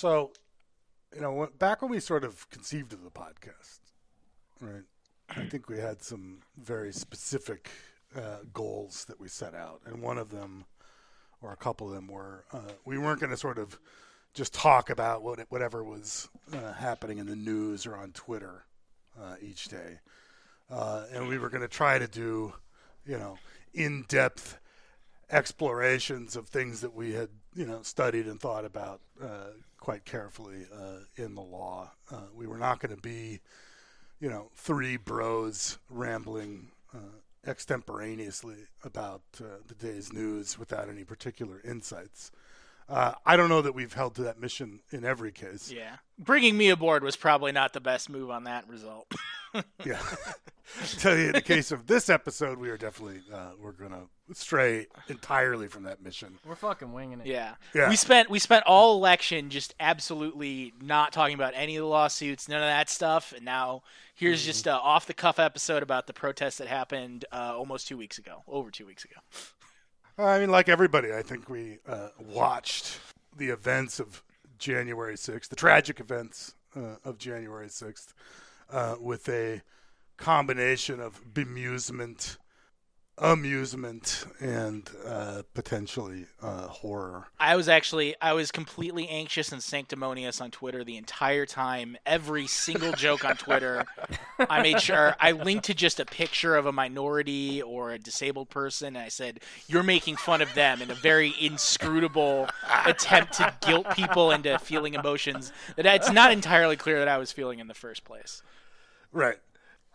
So, you know, back when we sort of conceived of the podcast, right? I think we had some very specific uh, goals that we set out, and one of them, or a couple of them, were uh, we weren't going to sort of just talk about what whatever was uh, happening in the news or on Twitter uh, each day, uh, and we were going to try to do, you know, in-depth explorations of things that we had, you know, studied and thought about uh, quite carefully uh, in the law. Uh, we were not going to be, you know, three bros rambling uh, extemporaneously about uh, the day's news without any particular insights. Uh, I don't know that we've held to that mission in every case. Yeah. Bringing me aboard was probably not the best move on that result. Yeah. Tell you, in the case of this episode, we are definitely uh, we're gonna stray entirely from that mission. We're fucking winging it. Yeah. Yeah. We spent we spent all election just absolutely not talking about any of the lawsuits, none of that stuff, and now here's just a off the cuff episode about the protest that happened uh, almost two weeks ago, over two weeks ago. I mean, like everybody, I think we uh, watched the events of January 6th, the tragic events uh, of January 6th, uh, with a combination of bemusement, amusement, and uh, potentially uh, horror. I was actually I was completely anxious and sanctimonious on Twitter the entire time. Every single joke on Twitter, I made sure I linked to just a picture of a minority or a disabled person, and I said, "You're making fun of them" in a very inscrutable attempt to guilt people into feeling emotions that it's not entirely clear that I was feeling in the first place. Right.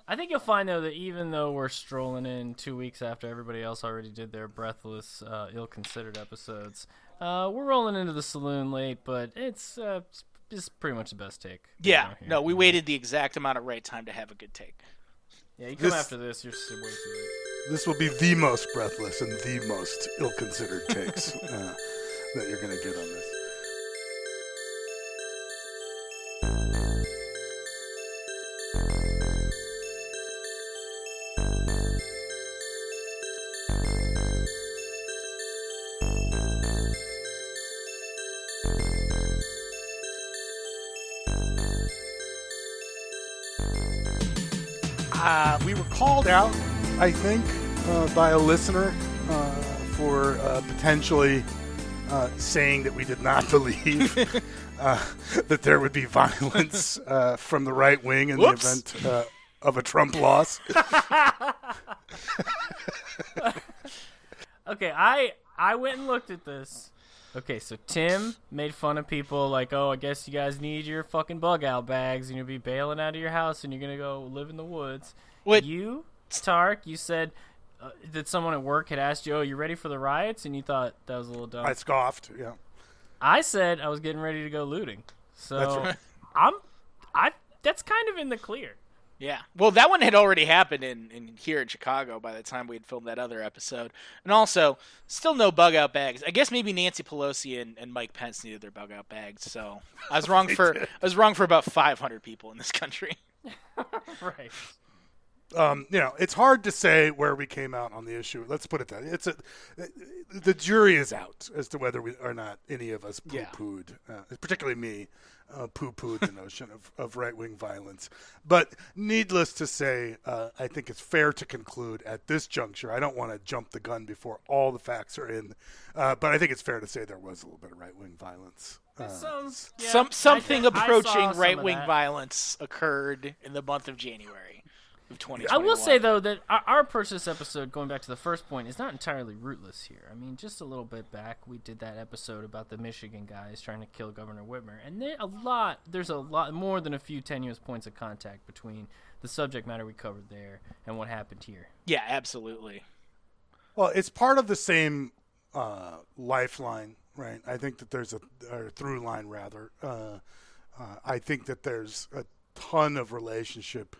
I think you'll find though that even though we're strolling in two weeks after everybody else already did their breathless, uh, ill-considered episodes, uh, we're rolling into the saloon late, but it's uh, it's- it's pretty much the best take. Yeah, around no, we waited the exact amount of right time to have a good take. Yeah, you come This- after this, you're s- way too late. This will be the most breathless and the most ill-considered takes uh, that you're going to get on this. Uh, we were called out, I think, uh, by a listener uh, for uh, potentially uh, saying that we did not believe uh, that there would be violence uh, from the right wing in Whoops. the event uh, of a Trump loss. Okay, I I went and looked at this. Okay, so Tim made fun of people like, oh, I guess you guys need your fucking bug out bags and you'll be bailing out of your house and you're gonna go live in the woods. What- You, Tark, you said uh, that someone at work had asked you, oh, you ready for the riots? And you thought that was a little dumb. I scoffed. Yeah. I said I was getting ready to go looting. So That's right. I'm, I that's kind of in the clear. Yeah. Well, that one had already happened in, in here in Chicago by the time we had filmed that other episode. And also, still no bug out bags. I guess maybe Nancy Pelosi and, and Mike Pence needed their bug out bags. So I was wrong for I was wrong for about 500 people in this country. Right. um, you know, it's hard to say where we came out on the issue. Let's put it that it's a the jury is out as to whether we or not any of us Yeah. poo-pooed, uh, particularly me, uh, poo-pooed the notion of, of right-wing violence. But needless to say, uh, I think it's fair to conclude at this juncture. I don't want to jump the gun before all the facts are in, uh, but I think it's fair to say there was a little bit of right-wing violence. Uh, Sounds yeah, some something I approaching right wing violence occurred in the month of January of 2021. I will say though that our, our approach to this episode, going back to the first point, is not entirely rootless here. I mean, just a little bit back, we did that episode about the Michigan guys trying to kill Governor Whitmer, and there a lot. There's a lot more than a few tenuous points of contact between the subject matter we covered there and what happened here. Yeah, absolutely. Well, it's part of the same uh, lifeline, right? I think that there's a or through line rather. Uh, uh, I think that there's a ton of relationship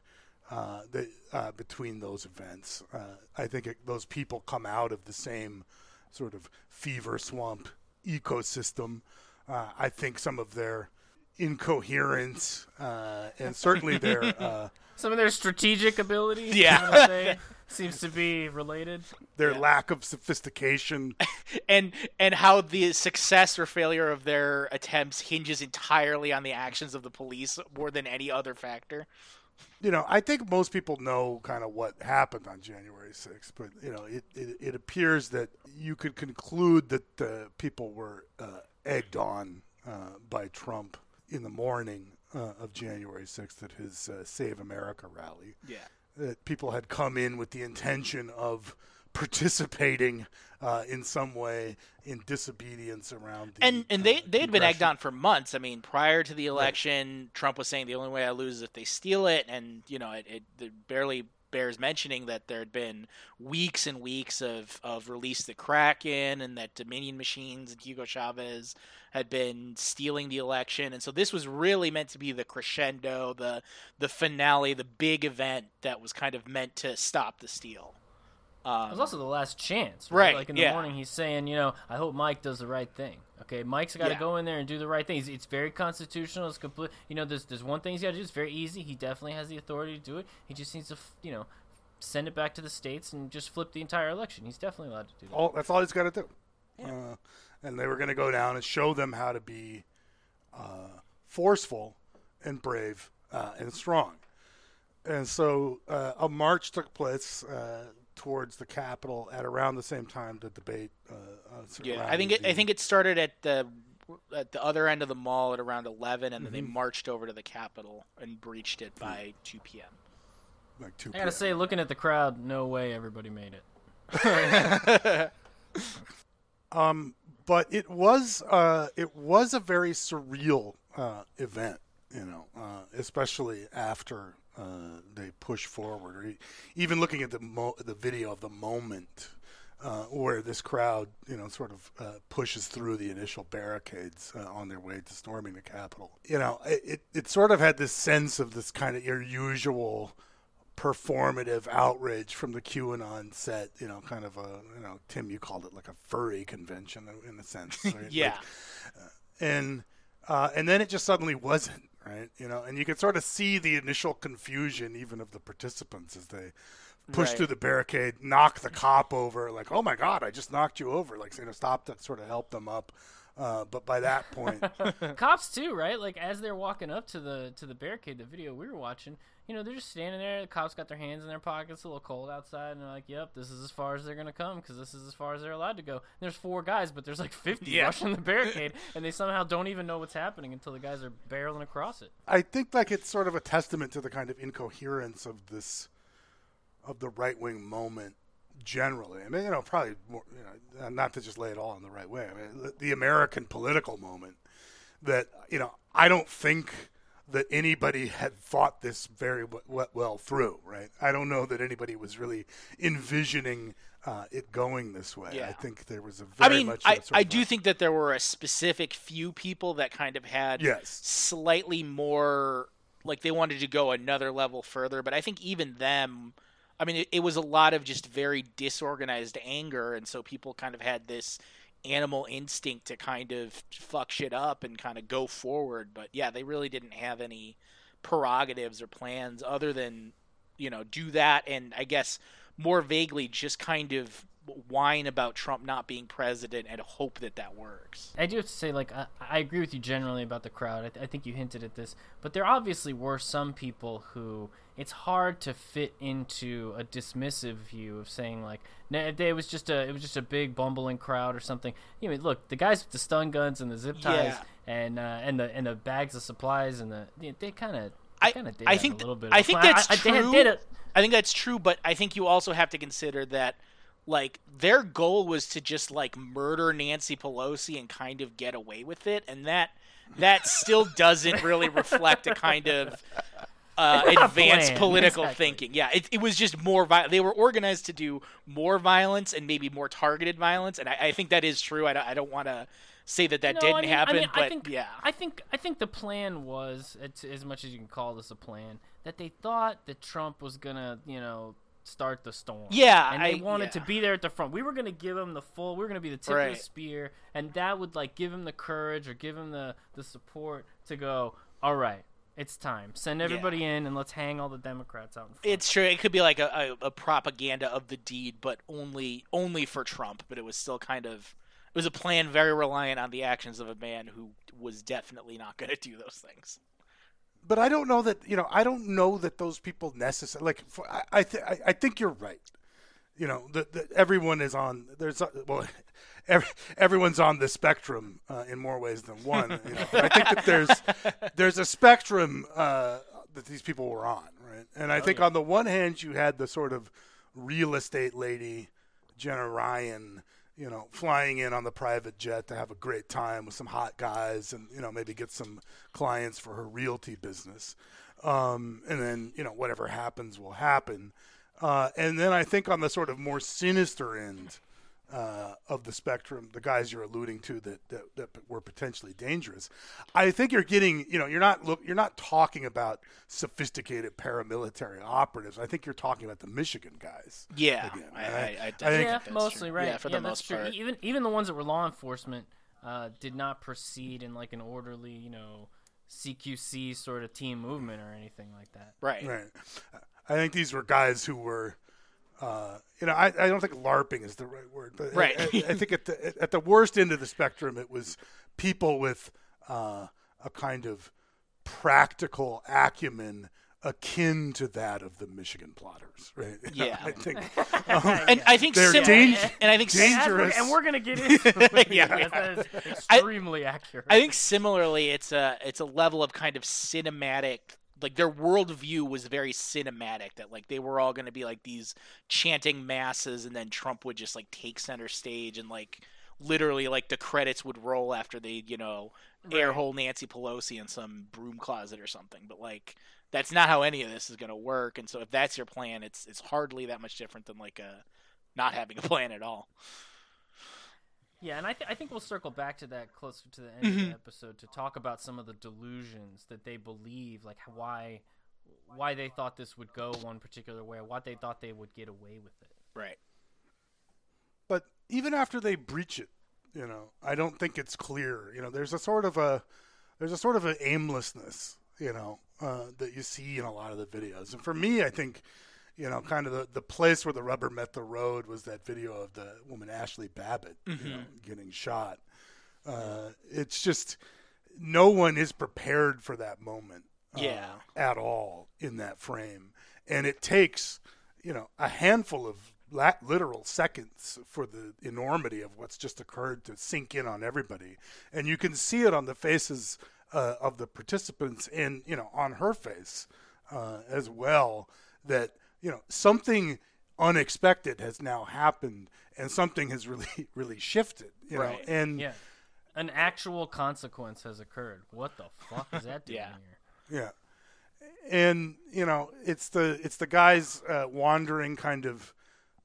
uh, that uh, between those events. Uh, I think it, those people come out of the same sort of fever swamp ecosystem. Uh, I think some of their incoherence uh, and certainly their uh, Some of their strategic ability, Yeah. you wanna seems to be related. their Yeah. lack of sophistication. and and how the success or failure of their attempts hinges entirely on the actions of the police more than any other factor. You know, I think most people know kind of what happened on January 6th, but you know, it, it, it appears that you could conclude that uh, people were uh, egged on uh, by Trump in the morning uh, of January 6th at his uh, Save America rally. Yeah. That people had come in with the intention of participating uh, in some way in disobedience around the And and they uh, they had been egged on for months. I mean, prior to the election, Trump was saying the only way I lose is if they steal it, and you know, it, it, it barely bears mentioning that there had been weeks and weeks of of release the Kraken, and that Dominion machines and Hugo Chavez had been stealing the election, and so this was really meant to be the crescendo, the the finale, the big event that was kind of meant to stop the steal. Um, It was also the last chance, Right, Like in the yeah. morning, he's saying, you know, I hope Mike does the right thing. Okay, Mike's got to Yeah. go in there and do the right thing. It's, it's very constitutional. It's complete. You know, there's there's one thing he's got to do. It's very easy. He definitely has the authority to do it. He just needs to, you know, send it back to the states and just flip the entire election. He's definitely allowed to do that. All, that's all he's got to do. Uh, and they were going to go down and show them how to be uh, forceful and brave uh, and strong. And so uh, a march took place uh, towards the Capitol at around the same time the debate. Uh, uh, Yeah, I think it, I think it started at the at the other end of the mall at around 11 and then they Mm-hmm. marched over to the Capitol and breached it by 2 p.m. like two. I gotta say, looking at the crowd, no way everybody made it. Um, but it was uh, it was a very surreal uh, event, you know, uh, especially after uh, they push forward, or even looking at the mo- the video of the moment uh, where this crowd, you know, sort of uh, pushes through the initial barricades uh, on their way to storming the Capitol. You know, it, it sort of had this sense of this kind of unusual performative outrage from the QAnon set, you know, kind of a, you know, Tim, you called it like a furry convention in- in a sense. Right? Yeah. Like, and, uh, and then it just suddenly wasn't, right? You know, and you could sort of see the initial confusion even of the participants as they push Right. through the barricade, knock the cop over, like, oh my God, I just knocked you over. Like, you know, stop to sort of help them up. Uh, but by that point, Cops too, right? Like as they're walking up to the to the barricade, the video we were watching, you know, they're just standing there. The cops got their hands in their pockets, a little cold outside, and they're like, "Yep, this is as far as they're gonna come because this is as far as they're allowed to go." And there's four guys, but there's like 50 Yeah. rushing the barricade, and they somehow don't even know what's happening until the guys are barreling across it. I think like it's sort of a testament to the kind of incoherence of this of the right wing moment generally. I mean, you know, probably more, you know, uh, not to just lay it all in the right way. I mean, the- the American political moment that you know, I don't think that anybody had thought this very w- w- well through. Right? I don't know that anybody was really envisioning uh, it going this way. I think there was a very I mean, much. I, I do think that there were a specific few people that kind of had Yes. slightly more like they wanted to go another level further, but I think even them I mean it, it was a lot of just very disorganized anger and so people kind of had this animal instinct to kind of fuck shit up and kind of go forward, but yeah, they really didn't have any prerogatives or plans other than you know do that and I guess more vaguely just kind of whine about Trump not being president and hope that that works. I do have to say, like, I, I agree with you generally about the crowd. I, th- I think you hinted at this, but there obviously were some people who it's hard to fit into a dismissive view of saying like, it was just a it was just a big bumbling crowd or something. You know, look, the guys with the stun guns and the zip ties Yeah. and uh, and the and the bags of supplies and the they, kind of I- kind of did I think a little bit. I think that's I, I, true. I think that's true, but I think you also have to consider that like their goal was to just like murder Nancy Pelosi and kind of get away with it, and that that still doesn't really reflect a kind of uh, It's not a advanced plan, political exactly. thinking. Yeah, it, it was just more. Vi- they were organized to do more violence and maybe more targeted violence, and I, I think that is true. I don't, I don't want to say that that No, didn't I mean, happen, I mean, but I think, yeah, I think I think the plan was, it's, as much as you can call this a plan, that they thought that Trump was gonna, you know, start the storm. Yeah, and they I- wanted yeah. to be there at the front. We were gonna give him the full. We were gonna be the tip of the spear, and that would like give him the courage or give him the the support to go. All right, it's time. Send everybody in and let's hang all the Democrats out in front. It's true. It could be like a, a, a propaganda of the deed, but only only for Trump. But it was still kind of it was a plan very reliant on the actions of a man who was definitely not going to do those things. But I don't know that you know. I don't know that those people necessarily like. For, I I, th- I I think you're right. You know that everyone is on. There's well, every, everyone's on the spectrum uh, in more ways than one. You know? I think that there's there's a spectrum uh, that these people were on, right? And I think on the one hand, you had the sort of real estate lady, Jenna Ryan, you know, flying in on the private jet to have a great time with some hot guys and, you know, maybe get some clients for her realty business. Um, and then, you know, whatever happens will happen. Uh, and then I think on the sort of more sinister end uh, of the spectrum, the guys you're alluding to that, that that were potentially dangerous, I think you're getting, you know, you're not look, you're not talking about sophisticated paramilitary operatives. I think you're talking about the Michigan guys. Yeah, Again, I, I- I, I, I think- think yeah, that's mostly true. right. Yeah, for yeah, the most true. part. Even even the ones that were law enforcement uh, did not proceed in like an orderly, you know, CQC sort of team movement or anything like that. Right. Right. I think these were guys who were, uh, you know, I, I don't think LARPing is the right word, but I- Right. I, I think at the at the worst end of the spectrum, it was people with uh, a kind of practical acumen akin to that of the Michigan plotters, right? Yeah. I think. And I think They're sim- dang- and I think And, as Dangerous. and we're gonna get into it. Yeah, Yes, that is I- extremely accurate. I think similarly, it's a it's a level of kind of cinematic. Like their worldview was very cinematic. That like they were all going to be like these chanting masses, and then Trump would just like take center stage, and like literally like the credits would roll after they you know air hole Nancy Pelosi in some broom closet or something. But like that's not how any of this is going to work. And so if that's your plan, it's it's hardly that much different than like a not having a plan at all. Yeah, and I, th- I think we'll circle back to that closer to the end of Mm-hmm. the episode to talk about some of the delusions that they believe, like why why they thought this would go one particular way, what they thought they would get away with it. Right. but even after they breach it, you know, I don't think it's clear. You know, there's a sort of a there's a sort of an aimlessness, you know, uh, that you see in a lot of the videos. And for me, I think, you know, kind of the, the place where the rubber met the road was that video of the woman Ashley Babbitt, you know, getting shot. Uh, it's just no one is prepared for that moment, uh, Yeah. at all in that frame, and it takes, you know, a handful of la- literal seconds for the enormity of what's just occurred to sink in on everybody, and you can see it on the faces uh, of the participants, and you know, on her face uh, as well. That you know something unexpected has now happened, and something has really, really shifted. You Right. know, and Yeah. An actual consequence has occurred. What the fuck is that doing Yeah. here? Yeah, and you know it's the it's the guys uh, wandering kind of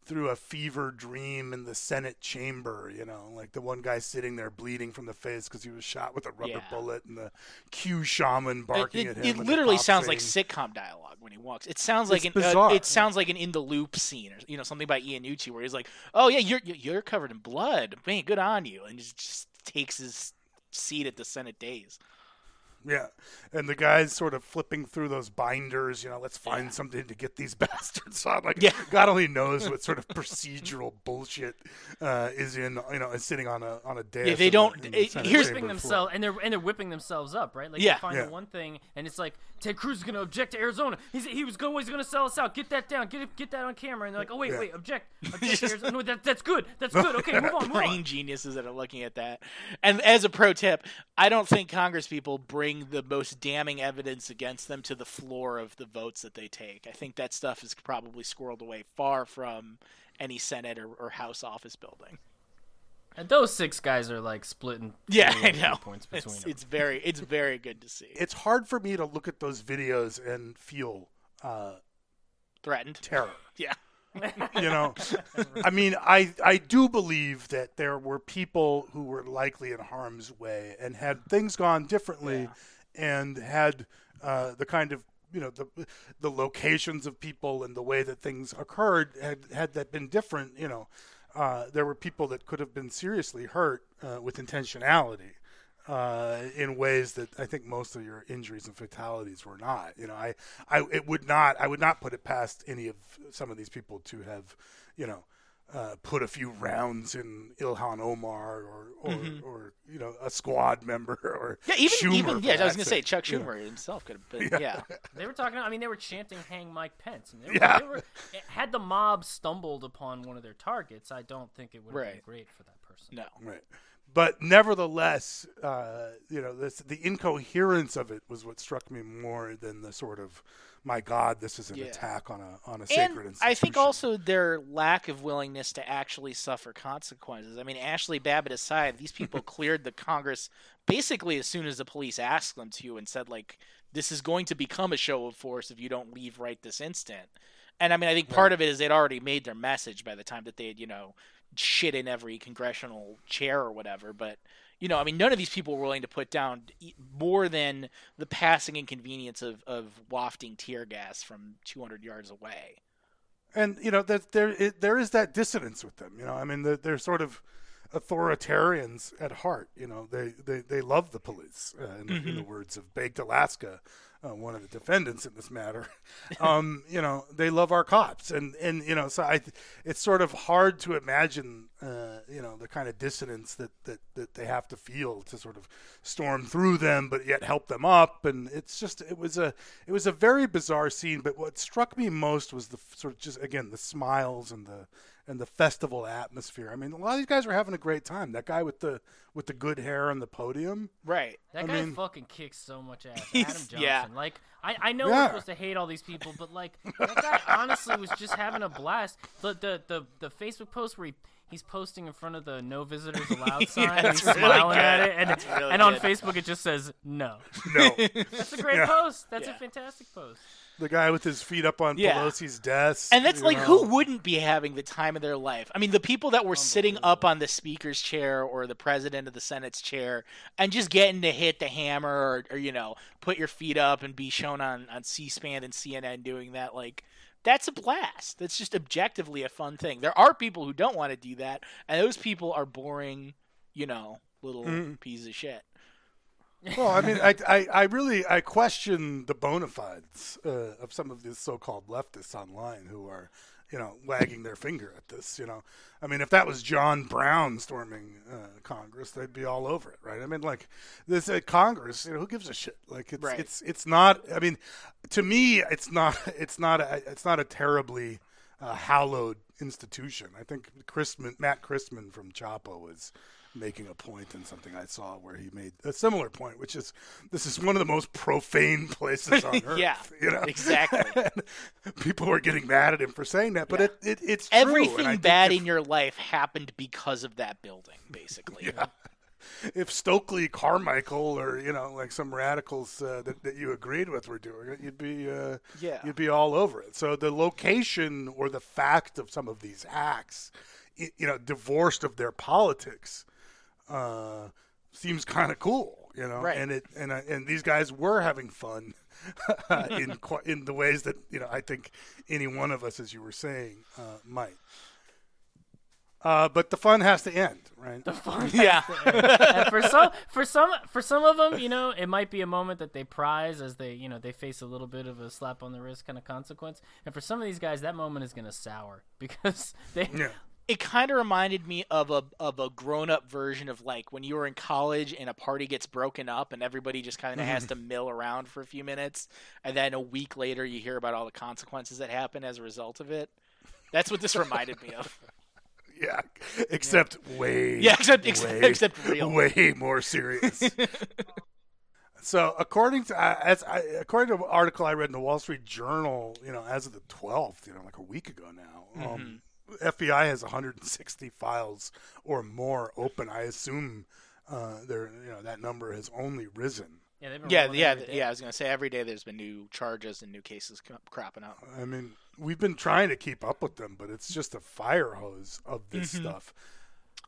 through a fever dream in the Senate chamber. You know, like the one guy sitting there bleeding from the face because he was shot with a rubber Yeah. bullet, and the Q shaman barking it, at him. it literally sounds like sitcom dialogue when he walks. It sounds like It's an uh, it sounds like an in the loop scene or you know something by Iannucci where he's like, "Oh yeah, you're you're covered in blood, man, good on you," and just, just takes his seat at the Senate dais. Yeah, and the guys sort of flipping through those binders. You know, let's find Yeah. something to get these bastards on. Like, Yeah. God only knows what sort of procedural bullshit uh, is in. You know, is sitting on a on a dais. Yeah, they don't- in the it- Senate here's- whipping themselves and they're and they're whipping themselves up, right? Like Yeah. you find Yeah. the one thing, and it's like Ted Cruz is going to object to Arizona. He's he was going he's going to sell us out. Get that down. Get it, get that on camera. And they're like, oh wait, Yeah. wait, object, object to Arizona. No, that, that's good. That's good. Okay, move on, move Brain on. geniuses that are looking at that. And as a pro tip, I don't think Congress people bring the most damning evidence against them to the floor of the votes that they take. I think that stuff is probably squirreled away far from any Senate or, or House office building. And those six guys are like splitting. Yeah, I know. Points between It's, them. it's very it's very good to see. It's hard for me to look at those videos and feel uh, Threatened. terror. Yeah. you know i mean i i do believe that there were people who were likely in harm's way and had things gone differently and had uh, the kind of you know the the locations of people and the way that things occurred had had that been different, you know, uh, there were people that could have been seriously hurt uh, with intentionality. Uh, in ways that I think most of your injuries and fatalities were not. You know, I, I, it would not, I would not put it past any of some of these people to have, you know, uh, put a few rounds in Ilhan Omar or or, mm-hmm. or you know a squad member or yeah even Schumer even yeah I was gonna say Chuck Schumer you know. himself could have been yeah. yeah. they were talking I mean they were chanting hang Mike Pence and they were, yeah. They were, had the mob stumbled upon one of their targets I don't think it would have right. been great for that person no right but nevertheless, uh, you know, this, the incoherence of it was what struck me more than the sort of my God, this is an yeah. attack on a on a sacred and I think also their lack of willingness to actually suffer consequences. I mean, Ashley Babbitt aside, these people cleared the Congress basically as soon as the police asked them to, and said like, "This is going to become a show of force if you don't leave right this instant." And I mean, I think part of it is they'd already made their message by the time that they had, you know, shit in every congressional chair or whatever. But you know, I mean, none of these people were willing to put down more than the passing inconvenience of, of wafting tear gas from 200 yards away. And you know that there it, there is that dissonance with them. You know, I mean, they're, they're sort of authoritarians at heart. You know, they they, they love the police. Uh, in, mm-hmm. in, the words of Baked Alaska, uh, one of the defendants in this matter. Um, you know, they love our cops, and and you know, so I, it's sort of hard to imagine, uh, you know, the kind of dissonance that, that that they have to feel to sort of storm through them, but yet help them up, and it's just it was a it was a very bizarre scene. But what struck me most was the sort of just again the smiles and the and the festival atmosphere. I mean, a lot of these guys were having a great time. That guy with the with the good hair on the podium, right? That I guy mean, fucking kicks so much ass. Adam Johnson, yeah. like I, I know yeah. we're supposed to hate all these people, but like that guy honestly was just having a blast. The the the, the Facebook post where he he's posting in front of the no visitors allowed sign yeah, and he's really smiling good. at it and, really and on Facebook it just says no. No. That's a great yeah. post. That's a fantastic post the guy with his feet up on yeah. Pelosi's desk. And that's like know. who wouldn't be having the time of their life? I mean, the people that were sitting up on the speaker's chair or the president of the Senate's chair and just getting to hit the hammer or, or you know, put your feet up and be shown on on C-SPAN and CNN doing that like that's a blast. That's just objectively a fun thing. There are people who don't want to do that, and those people are boring, you know, little mm. pieces of shit well, I mean, I, I, I, really I question the bona fides uh, of some of these so-called leftists online who are, you know, wagging their finger at this. You know, I mean, if that was John Brown storming uh, Congress, they'd be all over it, right? I mean, like this uh, Congress, you know, who gives a shit? Like it's right. it's it's not. I mean, to me, it's not it's not a, it's not a terribly uh, hallowed institution. I think Christman, Matt Christman from Chapo was making a point in something I saw where he made a similar point, which is this is one of the most profane places on earth. yeah, you know exactly. people were getting mad at him for saying that, but yeah. it, it, it's everything bad if, in your life happened because of that building, basically. Yeah. If Stokely Carmichael or you know like some radicals uh, that, that you agreed with were doing it, you'd be uh, yeah you'd be all over it. So the location or the fact of some of these acts, you know, divorced of their politics, uh, seems kind of cool, you know. Right. And it and and these guys were having fun in in the ways that you know I think any one of us, as you were saying, uh, might. Uh, but the fun has to end, right? The fun, yeah. and for some, for some, for some of them, you know, it might be a moment that they prize as they, you know, they face a little bit of a slap on the wrist kind of consequence. And for some of these guys, that moment is going to sour because they, yeah it kind of reminded me of a of a grown up version of like when you were in college and a party gets broken up and everybody just kind of has to mill around for a few minutes and then a week later you hear about all the consequences that happen as a result of it. That's what this reminded me of. Yeah, except yeah. way. Yeah, except ex- way, except real. Way more serious. so, according to uh, as I, according to an article I read in the Wall Street Journal, you know, as of the twelfth, you know, like a week ago now, um, mm-hmm. um, FBI has 160 files or more open. I assume uh, there, you know, that number has only risen. Yeah, yeah, yeah, yeah. I was gonna say every day there's been new charges and new cases cropping up. I mean, we've been trying to keep up with them, but it's just a fire hose of this mm-hmm. stuff.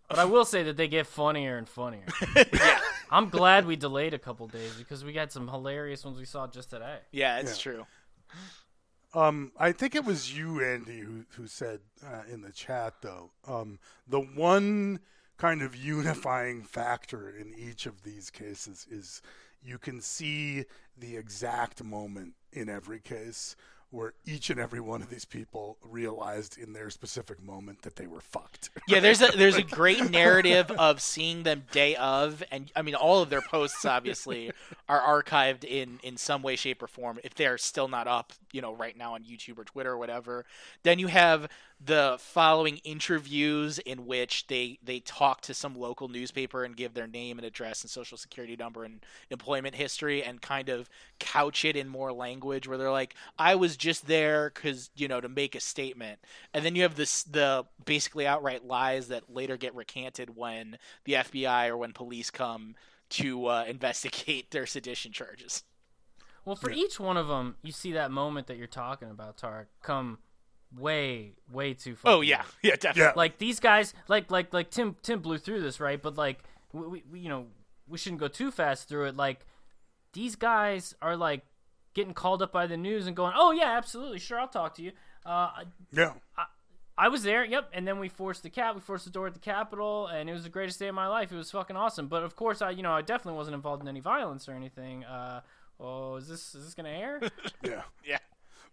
But I will say that they get funnier and funnier. yeah, I'm glad we delayed a couple days because we got some hilarious ones we saw just today. Yeah, it's Yeah. true. Um, I think it was you, Andy, who who said uh, in the chat though. Um, the one kind of unifying factor in each of these cases is you can see the exact moment in every case where each and every one of these people realized in their specific moment that they were fucked. Yeah, there's a there's a great narrative of seeing them day of, and I mean all of their posts obviously are archived in in some way, shape, or form. If they're still not up, you know, right now on YouTube or Twitter or whatever, then you have the following interviews in which they they talk to some local newspaper and give their name and address and social security number and employment history and kind of couch it in more language where they're like I was just there cuz you know to make a statement and then you have this the basically outright lies that later get recanted when the FBI or when police come to uh, investigate their sedition charges. Well, for Yeah. each one of them, you see that moment that you're talking about, Tarek, come way, way too far. Oh yeah, yeah, definitely. Yeah. Like these guys, like like like Tim Tim blew through this right, but like we, we you know we shouldn't go too fast through it. Like these guys are like getting called up by the news and going, oh yeah, absolutely, sure, I'll talk to you. Uh, yeah. I was there, yep. And then we forced the cap, we forced the door at the Capitol, and it was the greatest day of my life. It was fucking awesome. But of course, I, you know, I definitely wasn't involved in any violence or anything. Uh, oh, is this is this gonna air? Yeah. Yeah.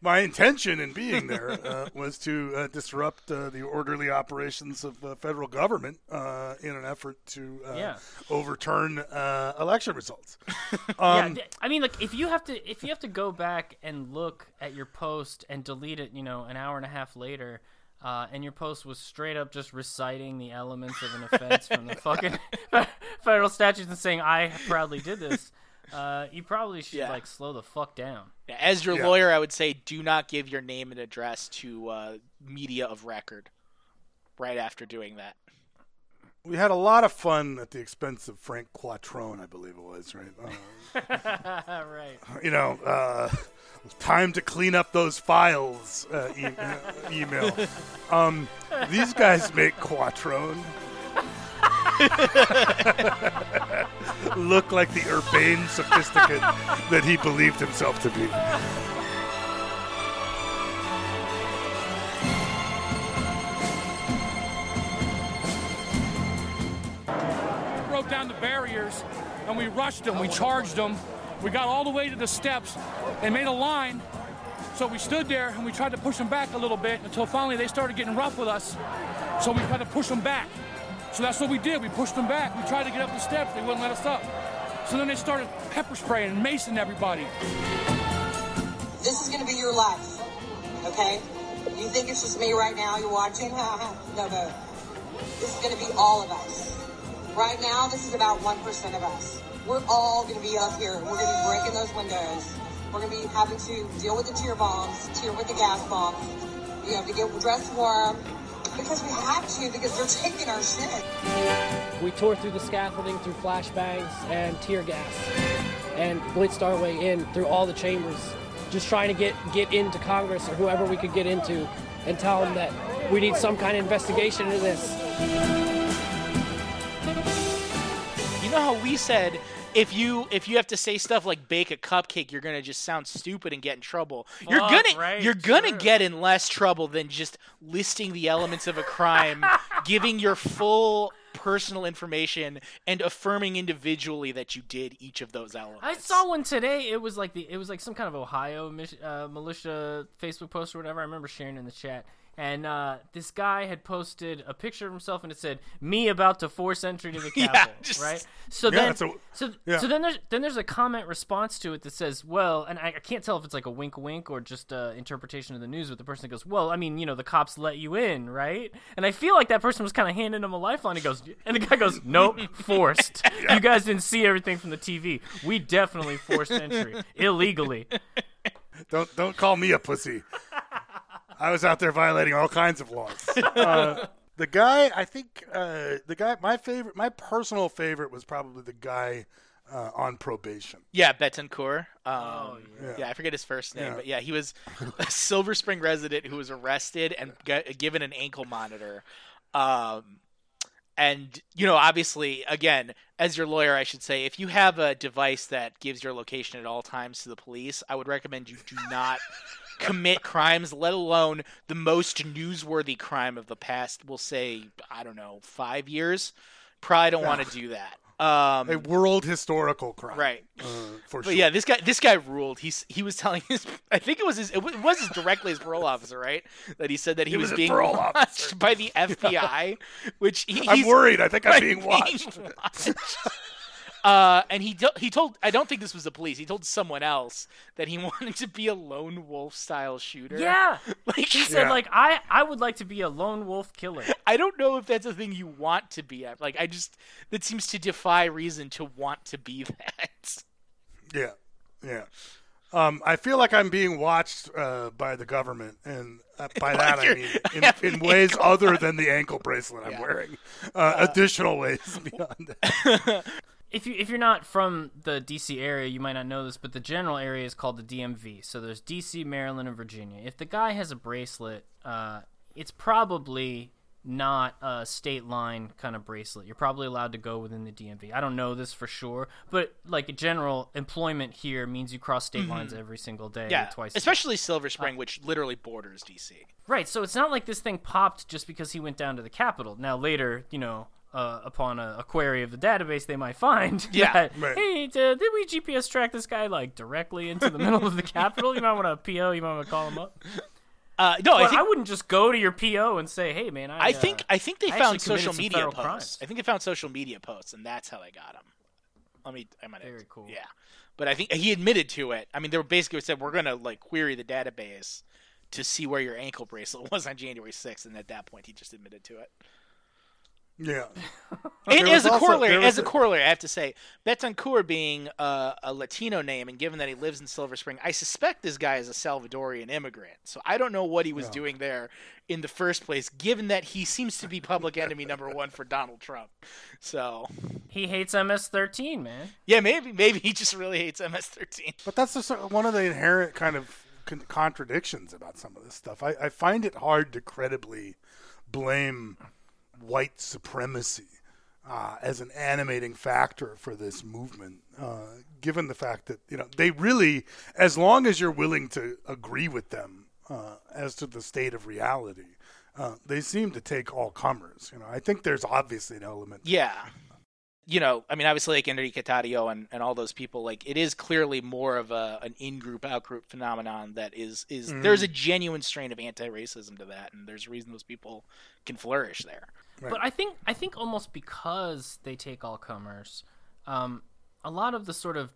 My intention in being there uh, was to uh, disrupt uh, the orderly operations of the federal government uh, in an effort to uh, Yeah. overturn uh, election results. yeah, Um, th- I mean, like if you have to, if you have to go back and look at your post and delete it, you know, an hour and a half later. Uh, and your post was straight up just reciting the elements of an offense from the fucking federal statutes and saying I proudly did this. Uh, you probably should Yeah. like slow the fuck down. Yeah, As your Yeah. lawyer, I would say do not give your name and address to uh, media of record right after doing that. we had a lot of fun at the expense of Frank Quattrone, I believe it was, right? Uh, right. you know, uh, time to clean up those files uh, e- uh, email. Um, these guys make Quattrone look like the urbane sophisticate that he believed himself to be. broke down the barriers and we rushed them. We charged them. We got all the way to the steps and made a line. So we stood there and we tried to push them back a little bit until finally they started getting rough with us. So we tried to push them back. So that's what we did. We pushed them back. We tried to get up the steps. They wouldn't let us up. So then they started pepper spraying and macing everybody. This is going to be your life, okay? You think it's just me right now, you're watching? no, no. This is going to be all of us. Right now, this is about 1% of us. We're all going to be up here. We're going to be breaking those windows. We're going to be having to deal with the tear bombs, tear with the gas bombs. You have to get dressed warm because we have to because they're taking our shit. We tore through the scaffolding, through flashbangs and tear gas, and blitzed our way in through all the chambers, just trying to get get into Congress or whoever we could get into, and tell them that we need some kind of investigation into this. You know how we said if you if you have to say stuff like bake a cupcake, you're gonna just sound stupid and get in trouble. you're gonna right, you're gonna sure. get in less trouble than just listing the elements of a crime, giving your full personal information and affirming individually that you did each of those elements. I saw one today. It was like the it was like some kind of Ohio uh, militia Facebook post or whatever. I remember sharing in the chat. And uh, this guy had posted a picture of himself, and it said "Me about to force entry to the Yeah, just- right? So Yeah, then, a- so yeah. so then there's then there's a comment response to it that says, "Well," and I, I can't tell if it's like a wink, wink, or just uh, interpretation of the news. But the person goes, "Well, I mean, you know, the cops let you in, right?" And I feel like that person was kind of handing him a lifeline. He goes, and the guy goes, "Nope, forced. You guys didn't see everything from the TV. We definitely forced entry illegally." Don't don't call me a pussy. I was out there violating all kinds of laws. Uh, the guy, I think, uh, the guy, my favorite, my personal favorite was probably the guy uh, on probation. Yeah, Betancourt. Um, Oh, yeah. yeah. I forget his first name, Yeah. but yeah, he was a Silver Spring resident who was arrested and got, given an ankle monitor. Um, and you know, obviously, again, as your lawyer, I should say, if you have a device that gives your location at all times to the police, I would recommend you do not commit crimes, let alone the most newsworthy crime of the past. We'll say, I don't know, five years. Probably don't want to do that. Um, a world historical crime, right? Uh, for but sure. yeah, this guy, this guy ruled. He's he was telling his, I think it was his, it was, his directly his parole officer, right? That he said that he, He was, was being watched officer. by the FBI, which he, I'm worried. I think I'm being watched. watched. Uh, and he do- he told I don't think this was the police. He told someone else that he wanted to be a lone wolf style shooter. Yeah. like He said, Yeah. like, I, I would like to be a lone wolf killer. I don't know if that's a thing you want to be at. Like I just that seems to defy reason to want to be that. Yeah, yeah. Um, I feel like I'm being watched uh, by the government, and uh, by that I mean in, in ways ankle other than the ankle bracelet I'm Yeah. wearing. Uh, additional ways beyond that. If you if you're not from the DC area, you might not know this, but the general area is called the DMV. So there's DC, Maryland, and Virginia. If the guy has a bracelet, uh, it's probably not a state line kind of bracelet. You're probably allowed to go within the DMV. I don't know this for sure, but like general employment here means you cross state lines every single day, Mm-hmm. Yeah, twice. a day. especially Silver Spring, which literally borders DC. Right, so it's not like this thing popped just because he went down to the Capitol. Now later, you know, uh, upon a, a query of the database, they might find Yeah, that right. hey, uh, did we GPS track this guy like directly into the middle of the Capitol? You might want to PO. You might want to call him up. Uh, no, I think I wouldn't just go to your PO and say, hey man, I, I uh, think I think they I found social media posts. crimes. I think they found social media posts, and that's how they got him. Let me. I might. Very cool. Yeah, but I think he admitted to it. I mean, they were basically said we're gonna like query the database to see where your ankle bracelet was on January 6th, and at that point, he just admitted to it. Yeah, And as a also- corollary, as a a- corollary, I have to say, Betancourt being uh, a Latino name, and given that he lives in Silver Spring, I suspect this guy is a Salvadorian immigrant. So I don't know what he was Yeah. doing there in the first place, given that he seems to be public enemy number one for Donald Trump. So he hates MS-13, man. yeah, maybe maybe he just really hates MS-13. but that's the, sort- one of the inherent kind of con- contradictions about some of this stuff. I, I find it hard to credibly blame white supremacy uh, as an animating factor for this movement, uh, given the fact that you know they really, as long as you're willing to agree with them uh, as to the state of reality, uh, they seem to take all comers. You know, I think there's obviously an element. Yeah. You know, I mean, obviously, like Enrique Tarrio and, and all those people, like it is clearly more of a an in group out group phenomenon that is is there's a genuine strain of anti racism to that, and there's a reason those people can flourish there. But I think I think almost because they take all comers, um, a lot of the sort of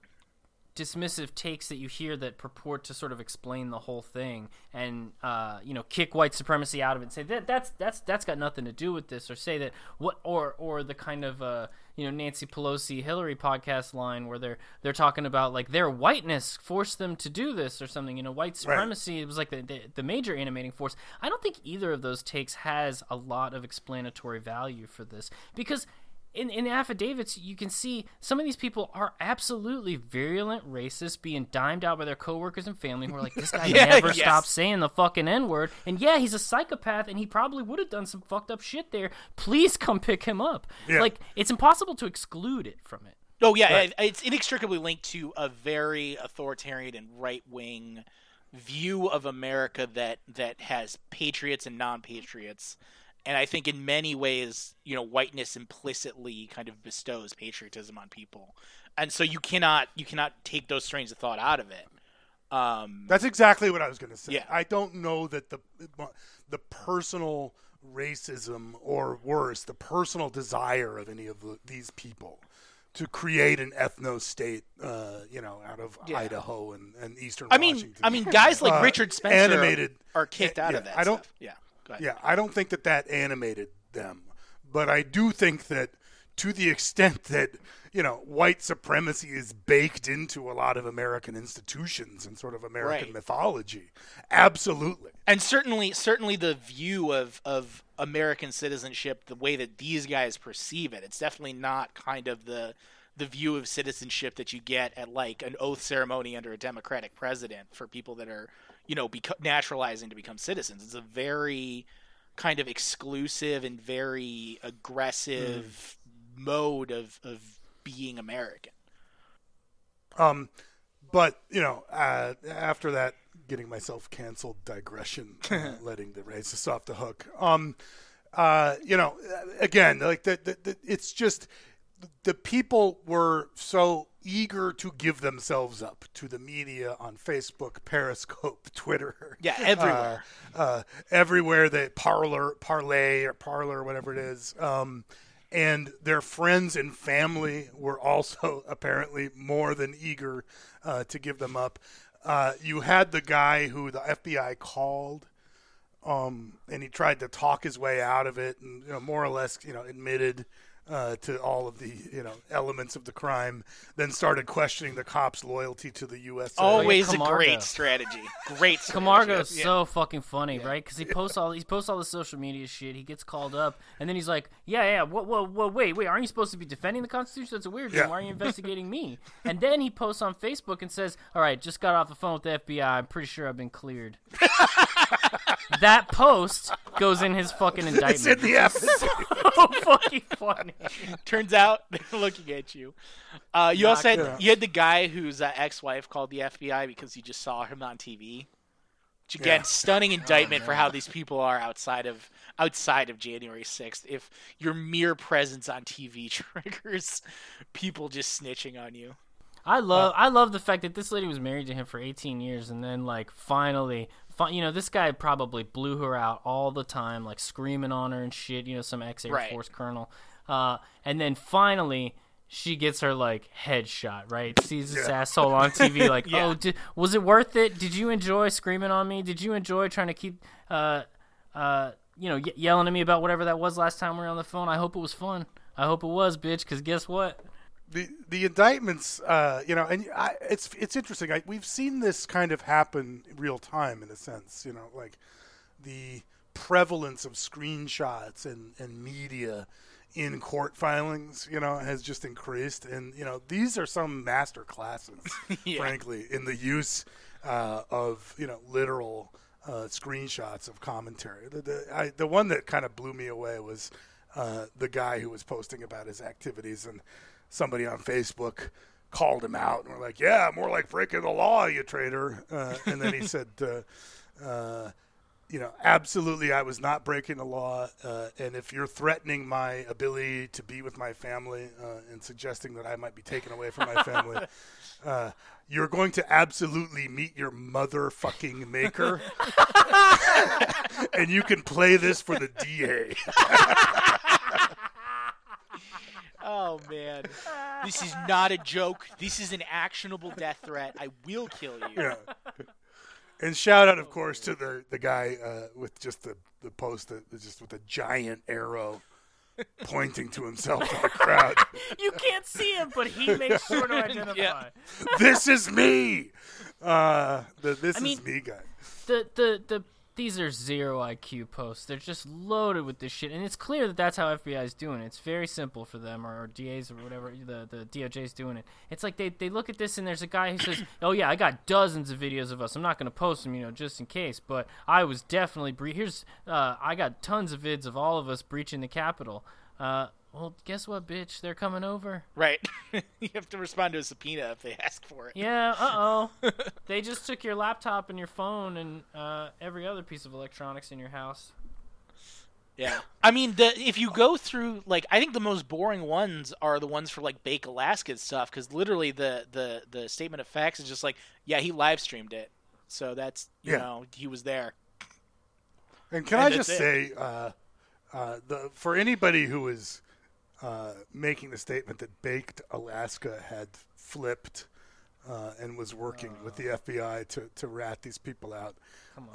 dismissive takes that you hear that purport to sort of explain the whole thing and uh, you know kick white supremacy out of it and say that that's that's that's got nothing to do with this or say that what or or the kind of uh, you know Nancy Pelosi Hillary podcast line where they're they're talking about like their whiteness forced them to do this or something you know white supremacy it was like the, the the major animating force. I don't think either of those takes has a lot of explanatory value for this because in, in affidavits, you can see some of these people are absolutely virulent racists, being dimed out by their coworkers and family who are like, this guy Yeah, never yes. stops saying the fucking N word. And yeah, he's a psychopath and he probably would have done some fucked up shit there. Please come pick him up. Yeah. Like, it's impossible to exclude it from it. Oh yeah, Right. it's inextricably linked to a very authoritarian and right wing view of America that that has patriots and non patriots. And I think in many ways, you know, whiteness implicitly kind of bestows patriotism on people, and so you cannot you cannot take those strains of thought out of it. Um, That's exactly what I was going to say. Yeah. I don't know that the the personal racism or worse, the personal desire of any of the, these people to create an ethno state, uh, you know, out of Yeah. Idaho and, and eastern I mean, Washington. I mean, guys like Uh, Richard Spencer animated- are kicked out yeah, of that. I don't- stuff. Yeah. Yeah, I don't think that that animated them, but I do think that to the extent that you know white supremacy is baked into a lot of American institutions and sort of American Right. mythology, absolutely. and certainly certainly the view of of American citizenship, the way that these guys perceive it, it's definitely not kind of the the view of citizenship that you get at like an oath ceremony under a democratic president for people that are you know naturalizing to become citizens. It's a very kind of exclusive and very aggressive mode of of being American. Um, but you know, uh, after that, getting myself canceled digression, uh, letting the racist off the hook. Um, uh, you know, again, like the, the, the, it's just the people were so eager to give themselves up to the media on Facebook, Periscope, Twitter. Yeah, everywhere. Uh, uh, everywhere that parlor, parlay, or parlor, whatever it is. Um, and their friends and family were also apparently more than eager uh, to give them up. Uh, you had the guy who the FBI called, um, and he tried to talk his way out of it, and you know, more or less, you know, admitted uh, to all of the you know elements of the crime, then started questioning the cops' loyalty to the U.S. Always a Camargo. great strategy. Great. Strategy. Camargo's Yeah. so fucking funny, right? Because he posts all he posts all the social media shit. He gets called up, and then he's like, "Yeah, yeah, what, what, what? Wait, wait, aren't you supposed to be defending the Constitution? That's a weird. Yeah. Thing. Why are you investigating me?" And then he posts on Facebook and says, "All right, just got off the phone with the FBI. I'm pretty sure I've been cleared." that post goes in his fucking indictment. It's in the evidence. so fucking funny. Turns out they're looking at you. Uh, you also had good. you had the guy whose uh, ex-wife called the FBI because he just saw him on TV. Which again, Yeah. stunning indictment for how these people are outside of outside of January sixth. If your mere presence on TV triggers people just snitching on you. I love I love the fact that this lady was married to him for 18 years and then like finally fi- you know this guy probably blew her out all the time like screaming on her and shit you know some ex Air Right. Force colonel. Uh and then finally she gets her like headshot right? Sees this Yeah. asshole on TV like Yeah. oh did, was it worth it? Did you enjoy screaming on me? Did you enjoy trying to keep uh uh you know ye- yelling at me about whatever that was last time we were on the phone? I hope it was fun. I hope it was bitch cuz guess what the the indictments, uh, you know, and I, it's it's interesting. I, we've seen this kind of happen real time in a sense, you know, like the prevalence of screenshots and, and media in court filings, you know, has just increased, and you know, these are some master classes, frankly, in the use uh, of you know literal uh, screenshots of commentary. The the, I, the one that kind of blew me away was uh, the guy who was posting about his activities, and somebody on Facebook called him out and were like, "Yeah, more like breaking the law, you traitor." Uh, and then he said, uh, uh, "You know, absolutely, I was not breaking the law. Uh, and if you're threatening my ability to be with my family uh, and suggesting that I might be taken away from my family." Uh, you're going to absolutely meet your motherfucking maker, and you can play this for the DA. Oh man, this is not a joke. This is an actionable death threat. I will kill you. Yeah. And shout out, of course, to the the guy uh, with just the the post that just with a giant arrow pointing to himself in the crowd. you can't see him but he makes sure to identify Yeah. this is me. Uh, the this mean- is me guy. the the the these are zero IQ posts. They're just loaded with this shit, and it's clear that that's how FBI is doing it. It's very simple for them, or, or DAs or whatever the the DOJ is doing it. It's like they they look at this and there's a guy who says, "Oh yeah, I got dozens of videos of us. I'm not to post them, you know, just in case, but I was definitely bre- here's uh, I got tons of vids of all of us breaching the Capitol." Uh, well, guess what, bitch? They're coming over. Right. you have to respond to a subpoena if they ask for it. Yeah, uh oh. they just took your laptop and your phone and uh, every other piece of electronics in your house. Yeah. I mean, the if you go through like I think the most boring ones are the ones for like Baked Alaska stuff because literally the the the statement of facts is just like yeah he live streamed it, so that's you Yeah. know he was there. And can And I just it. say, uh, uh, the for anybody who is uh, making the statement that Baked Alaska had flipped uh, and was working with the FBI to, to rat these people out,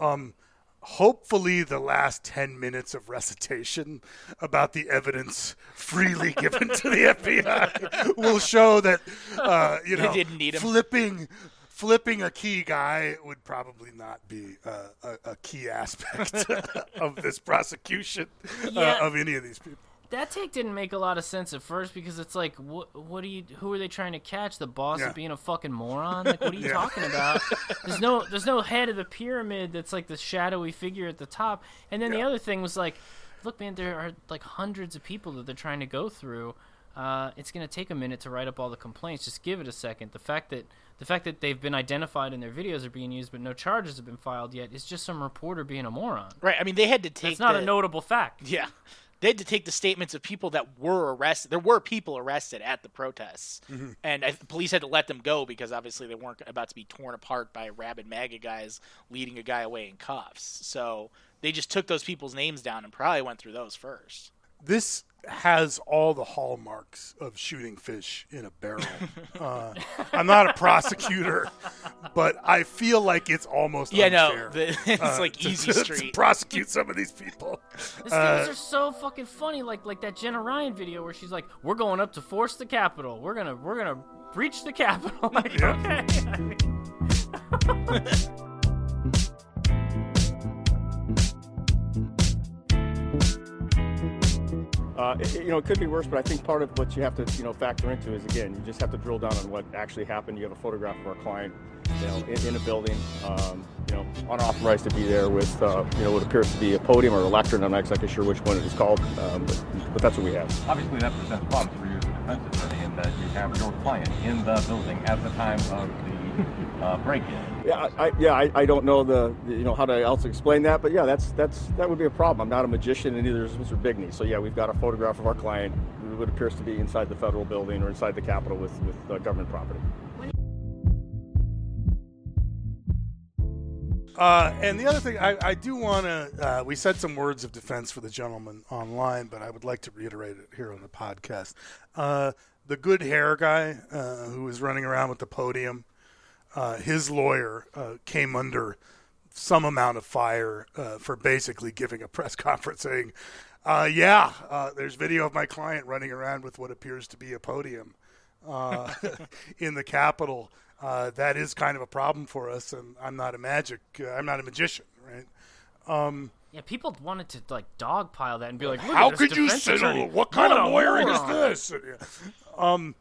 um, hopefully the last 10 minutes of recitation about the evidence freely given to the FBI will show that, uh, you know, didn't need 'em. flipping flipping a key guy would probably not be uh, a, a key aspect of this prosecution Yeah. uh, of any of these people. That take didn't make a lot of sense at first because it's like, what, what are you? Who are they trying to catch? The boss Yeah. of being a fucking moron? Like, what are you Yeah. talking about? There's no, there's no head of the pyramid that's like the shadowy figure at the top. And then the other thing was like, look, man, there are like hundreds of people that they're trying to go through. Uh, it's gonna take a minute to write up all the complaints. Just give it a second. The fact that the fact that they've been identified and their videos are being used, but no charges have been filed yet, is just some reporter being a moron. Right. I mean, they had to take. It's not the, a notable fact. Yeah. They had to take the statements of people that were arrested. There were people arrested at the protests, Mm-hmm. and I, the police had to let them go because obviously they weren't about to be torn apart by rabid MAGA guys leading a guy away in cuffs. So they just took those people's names down and probably went through those first. this has all the hallmarks of shooting fish in a barrel. Uh, I'm not a prosecutor, but I feel like it's almost Yeah, unfair, no, the, it's uh, like to- easy to, street. to prosecute some of these people. These Uh, videos are so fucking funny. Like like that Jenna Ryan video where she's like, "We're going up to force the Capitol. We're gonna we're gonna breach the Capitol." Like, Yeah. okay. Uh, it, you know, it could be worse, but I think part of what you have to, you know, factor into is again, you just have to drill down on what actually happened. You have a photograph of our client, you know, in, in a building, um, you know, unauthorized to be there with, uh, you know, what appears to be a podium or a lectern. I'm not exactly sure which one it is called, um, but, but that's what we have. Obviously, that presents problems for you as a defense attorney in that you have your client in the building at the time of the uh, break-in. Yeah, I, I- yeah, I, I don't know the, the- you know, how to else explain that, but yeah, that's that's that would be a problem. I'm not a magician, and neither is Mr. Bigney. So yeah, we've got a photograph of our client, who appears to be inside the federal building or inside the Capitol with with uh, government property. Uh, and the other thing, I, I do want to. Uh, we said some words of defense for the gentleman online, but I would like to reiterate it here on the podcast. Uh, the good hair guy uh, who was running around with the podium, uh, his lawyer uh, came under some amount of fire uh, for basically giving a press conference saying, uh, "Yeah, uh, there's video of my client running around with what appears to be a podium uh, in the Capitol. Uh, that is kind of a problem for us, and I'm not a magic, uh, I'm not a magician, right? yeah, people wanted to like dogpile that and be like, How could you say what kind What of a lawyering is this? Um,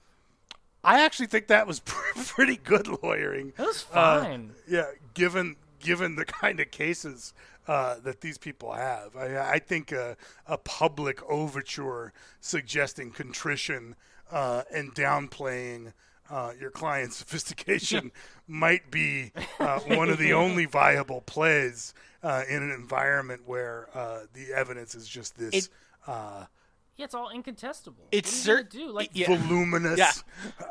I actually think that was pretty good lawyering. It was Uh, fine. yeah, given given the kind of cases uh, that these people have, I, I think a, a public overture suggesting contrition uh, and downplaying uh, your client's sophistication might be uh, one of the only viable plays uh, in an environment where uh, the evidence is just this It- uh, Yeah, it's all incontestable. It's what are cert- do like yeah. voluminous. Yeah.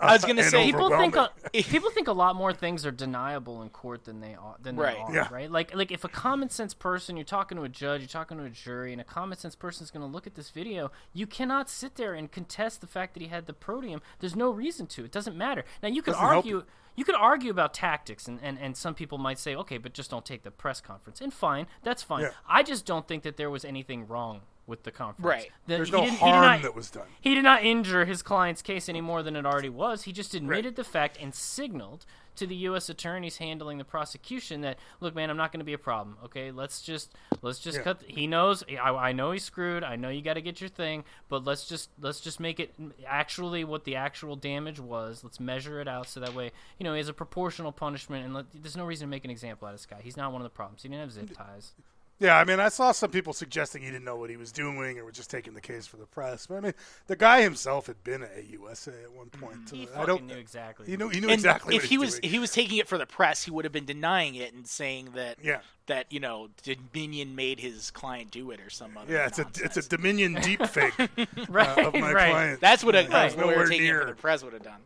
I was gonna say- people think a, people think a lot more things are deniable in court than they are than Right. they are, Yeah. right? Like like if a common sense person, you're talking to a judge, you're talking to a jury, and a common sense person is going to look at this video, you cannot sit there and contest the fact that he had the podium. There's no reason to. It doesn't matter. Now you could Doesn't help argue you could argue about tactics and, and, and some people might say, okay, but just don't take the press conference. And fine, that's fine. Yeah. I just don't think that there was anything wrong with the conference. Right. That There's he no didn't- harm not- that was done. he did not injure his client's case any more than it already was. He just admitted the fact and signaled to the U.S. attorneys handling the prosecution that, look, man, I'm not going to be a problem. Okay, let's just let's just Yeah. cut. He knows. I, I know he's screwed. I know you got to get your thing, but let's just let's just make it actually what the actual damage was. Let's measure it out so that way, you know, he has a proportional punishment. And let, there's no reason to make an example out of this guy. He's not one of the problems. He didn't have zip ties. Yeah, I mean, I saw some people suggesting he didn't know what he was doing or was just taking the case for the press. But I mean, the guy himself had been at AUSA at one point. He Uh, fucking I don't. knew exactly. He knew. He knew and exactly if what he was doing. if he was taking it for the press, he would have been denying it and saying that Yeah. that you know Dominion made his client do it or some other. yeah, it's a it's a Dominion deep fake right, of my right. client. That's what a Yeah, a it's lawyer nowhere taking it near. for the press would have done.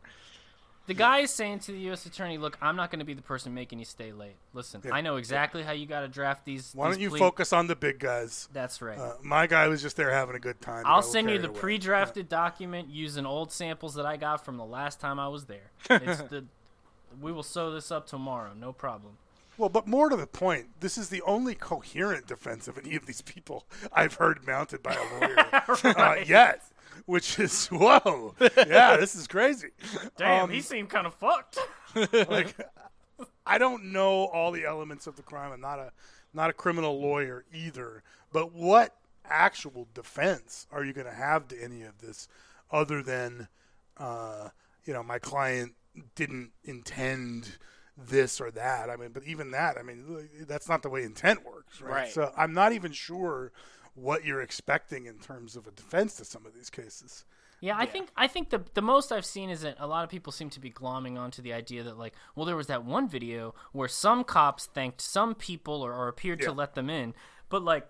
The guy is saying to the U.S. attorney, "Look, I'm not going to be the person making you stay late. Listen, Yeah. I know exactly how you got to draft these. Why these don't you plea- focus on the big guys? That's right. Uh, my guy was just there having a good time. I'll send you the pre-drafted document using old samples that I got from the last time I was there. It's the, we will sew this up tomorrow, no problem. Well, but more to the point, this is the only coherent defense of any of these people I've heard mounted by a lawyer uh, yet. Which is whoa, yeah, this is crazy. Damn, Um, he seemed kind of fucked. like I don't know all the elements of the crime. I'm not a not a criminal lawyer either. But what actual defense are you going to have to any of this other than, uh, you know, my client didn't intend this or that? I mean, but even that, I mean, that's not the way intent works, right? Right. So I'm not even sure what you're expecting in terms of a defense to some of these cases. Yeah, I think I think the the most I've seen is that a lot of people seem to be glomming onto the idea that like, well, there was that one video where some cops thanked some people or, or appeared Yeah. to let them in, but like,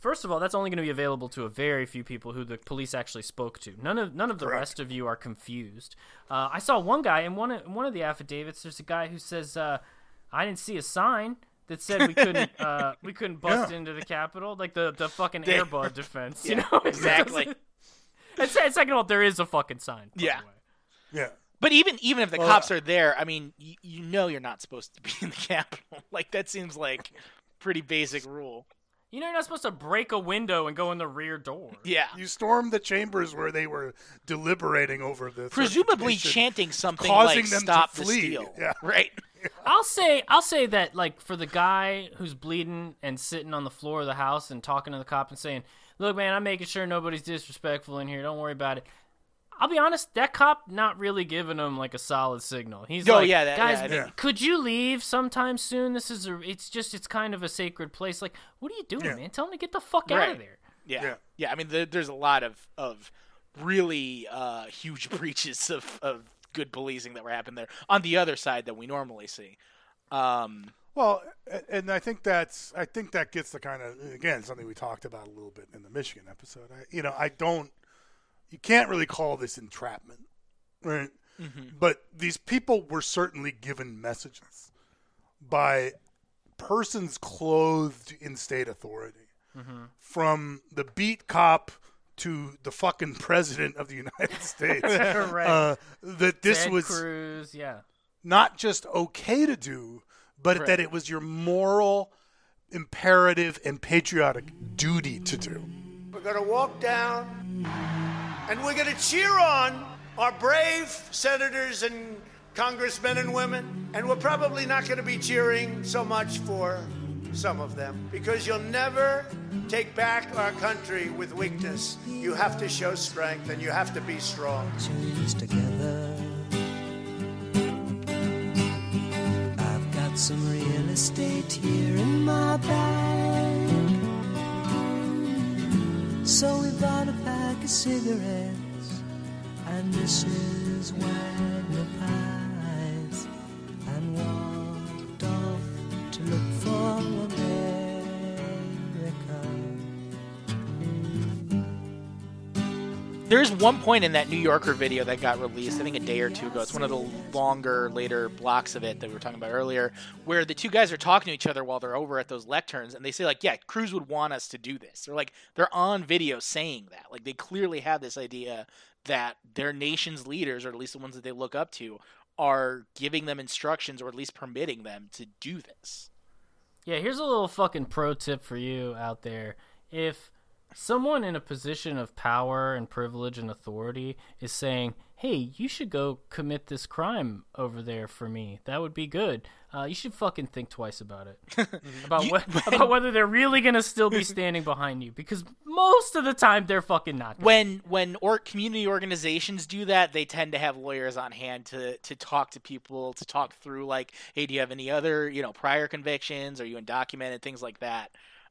first of all, that's only going to be available to a very few people who the police actually spoke to. None of none of the Correct. rest of you are confused. Uh, I saw one guy in one of, in one of the affidavits. There's a guy who says, uh, "I didn't see a sign." That said we couldn't uh, we couldn't bust Yeah. into the Capitol like the, the fucking They- Air Bud defense, you know exactly. and se- second of all, there is a fucking sign. by Yeah. the way. Yeah. But even even if the Well, cops are there, I mean, you, you know you're not supposed to be in the Capitol. Like that seems like pretty basic rule. You know, you're not supposed to break a window and go in the rear door. Yeah. You stormed the chambers where they were deliberating over the Presumably chanting something causing like them to "Stop the flee." steal." Yeah. Right. I'll say, I'll say that like for the guy who's bleeding and sitting on the floor of the house and talking to the cop and saying, "Look, man, I'm making sure nobody's disrespectful in here. Don't worry about it." I'll be honest, that cop not really giving him like a solid signal. He's Oh, like, yeah, that- guys, yeah, I could you leave sometime soon? This is a, it's just, it's kind of a sacred place. Like, what are you doing, Yeah. man? Tell him to get the fuck out of there. Yeah. Yeah. Yeah. I mean, there, there's a lot of of really uh, huge breaches of of good policing that were happening there on the other side that we normally see. Um, Well, and I think that's I think that gets the kind of again something we talked about a little bit in the Michigan episode. I, you know, I don't you can't really call this entrapment, right? But these people were certainly given messages by persons clothed in state authority, from the beat cop to the fucking president of the United States, Right. uh, that this Ted was Cruz, yeah. not just okay to do, but that it was your moral imperative and patriotic duty to do. We're going to walk down and we're going to cheer on our brave senators and congressmen and women. And we're probably not going to be cheering so much for some of them because you'll never take back our country with weakness. You have to show strength and you have to be strong. Together. I've got some real estate here in my bag. So we bought a pack of cigarettes and Mrs. Wagner pies and off to look for America. There's one point in that New Yorker video that got released, I think a day or two ago. It's one of the longer, later blocks of it that we were talking about earlier, where the two guys are talking to each other while they're over at those lecterns, and they say like, "Yeah, Cruz would want us to do this." They're like, they're on video saying that. Like, they clearly have this idea that their nation's leaders, or at least the ones that they look up to, are giving them instructions or at least permitting them to do this. Yeah, here's a little fucking pro tip for you out there. If someone in a position of power and privilege and authority is saying, "Hey, you should go commit this crime over there for me," that would be good. Uh, you should fucking think twice about it, about You- what, about whether they're really gonna still be standing behind you, because most of the time they're fucking not. gonna. when when or community organizations do that, they tend to have lawyers on hand to to talk to people to talk through like, hey, do you have any other you know prior convictions? Are you undocumented? Things like that.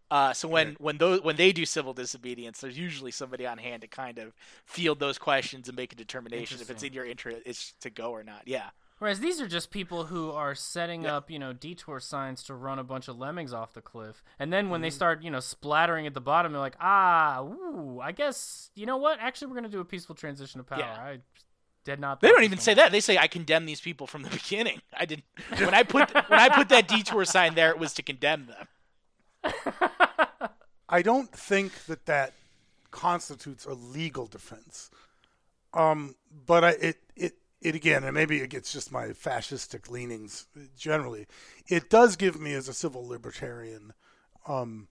Uh, so when when those when they do civil disobedience, there's usually somebody on hand to kind of field those questions and make a determination if it's in your interest is to go or not. Yeah. Whereas these are just people who are setting up, you know, detour signs to run a bunch of lemmings off the cliff. And then when they Mm-hmm. start, you know, splattering at the bottom, they're like, ah, ooh, I guess, you know what? Actually, we're going to do a peaceful transition of power. Yeah. I did not. They don't even say that. They say I condemn these people from the beginning. I didn't when I put when I put that detour sign there, it was to condemn them. I don't think that that constitutes a legal defense. Um, but I, it, it, it again, and maybe it gets just my fascistic leanings generally. It does give me, as a civil libertarian, um,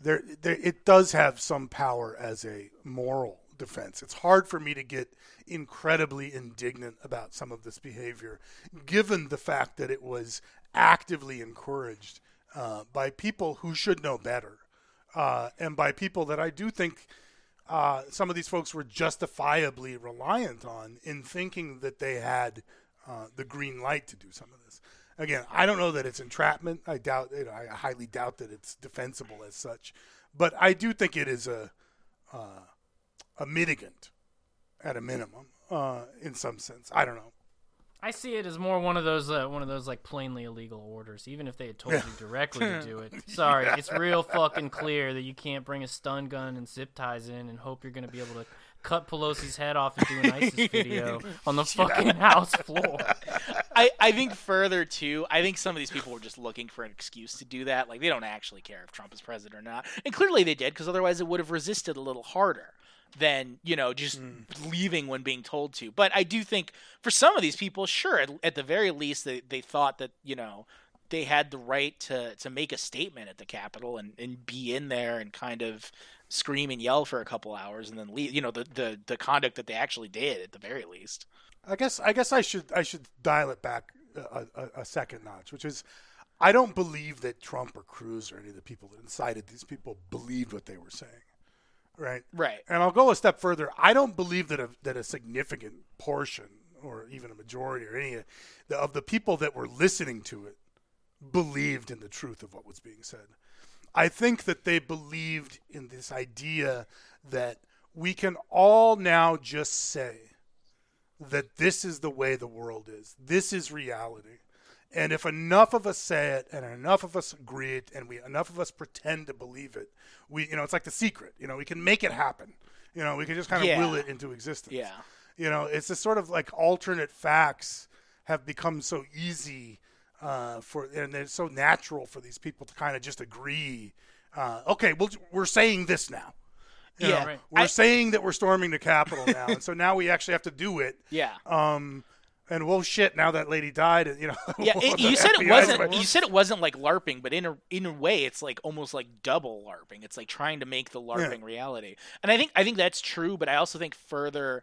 there, there, it does have some power as a moral defense. It's hard for me to get incredibly indignant about some of this behavior, given the fact that it was actively encouraged uh, by people who should know better. uh, and by people that I do think uh, some of these folks were justifiably reliant on in thinking that they had uh, the green light to do some of this. Again, I don't know that it's entrapment. I doubt. You know, I highly doubt that it's defensible as such, but I do think it is a uh, a mitigant at a minimum, in some sense. I don't know. I see it as more one of those uh, one of those like plainly illegal orders. Even if they had told you directly to do it, sorry, it's real fucking clear that you can't bring a stun gun and zip ties in and hope you're gonna be able to cut Pelosi's head off and do an ISIS video on the fucking House floor. I, I think further too, I think some of these people were just looking for an excuse to do that. Like they don't actually care if Trump is president or not. And clearly they did because otherwise it would have resisted a little harder than, you know, just hmm. leaving when being told to. But I do think for some of these people, sure, at, at the very least they, they thought that, you know, they had the right to, to make a statement at the Capitol and, and be in there and kind of scream and yell for a couple hours and then leave, you know, the, the, the conduct that they actually did at the very least. I guess I guess I should I should dial it back a, a, a second notch, which is I don't believe that Trump or Cruz or any of the people that incited these people believed what they were saying, right? Right. And I'll go a step further. I don't believe that a, that a significant portion or even a majority or any of the, of the people that were listening to it believed in the truth of what was being said. I think that they believed in this idea that we can all now just say that this is the way the world is. This is reality. And if enough of us say it and enough of us agree it and we enough of us pretend to believe it, we you know, it's like the secret. You know, we can make it happen. You know, we can just kind of Yeah. will it into existence. Yeah. You know, it's this sort of like alternate facts have become so easy uh, for and they're so natural for these people to kind of just agree. Uh, okay, well, we're saying this now. You Yeah. know, Right. we're I- saying that we're storming the Capitol now, and so now we actually have to do it. Yeah. Um, and well, shit. Now that lady died, and you know. Yeah, it, you said it wasn't. like, You said it wasn't like LARPing, but in a in a way, it's like almost like double LARPing. It's like trying to make the LARPing reality. And I think I think that's true, but I also think further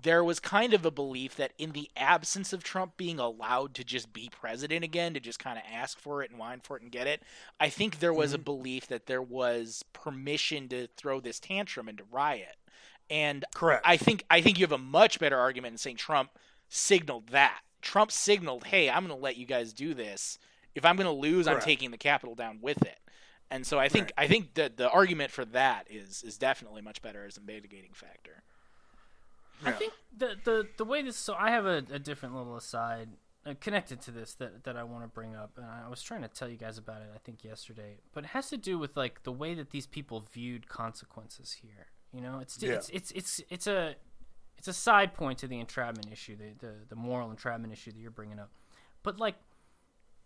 there was kind of a belief that in the absence of Trump being allowed to just be president again, to just kind of ask for it and whine for it and get it, I think there was a mm-hmm. belief that there was permission to throw this tantrum and to riot. And Correct. I think I think you have a much better argument in saying Trump signaled that. Trump signaled, "Hey, I'm going to let you guys do this. If I'm going to lose, I'm taking the Capitol down with it." And so I think I think that the argument for that is is definitely much better as a mitigating factor. I think the the the way this so I have a, a different little aside uh, connected to this that that I want to bring up, and I was trying to tell you guys about it I think yesterday, but it has to do with like the way that these people viewed consequences here. You know, it's Yeah. it's it's it's it's a it's a side point to the entrapment issue, the, the the moral entrapment issue that you're bringing up, but like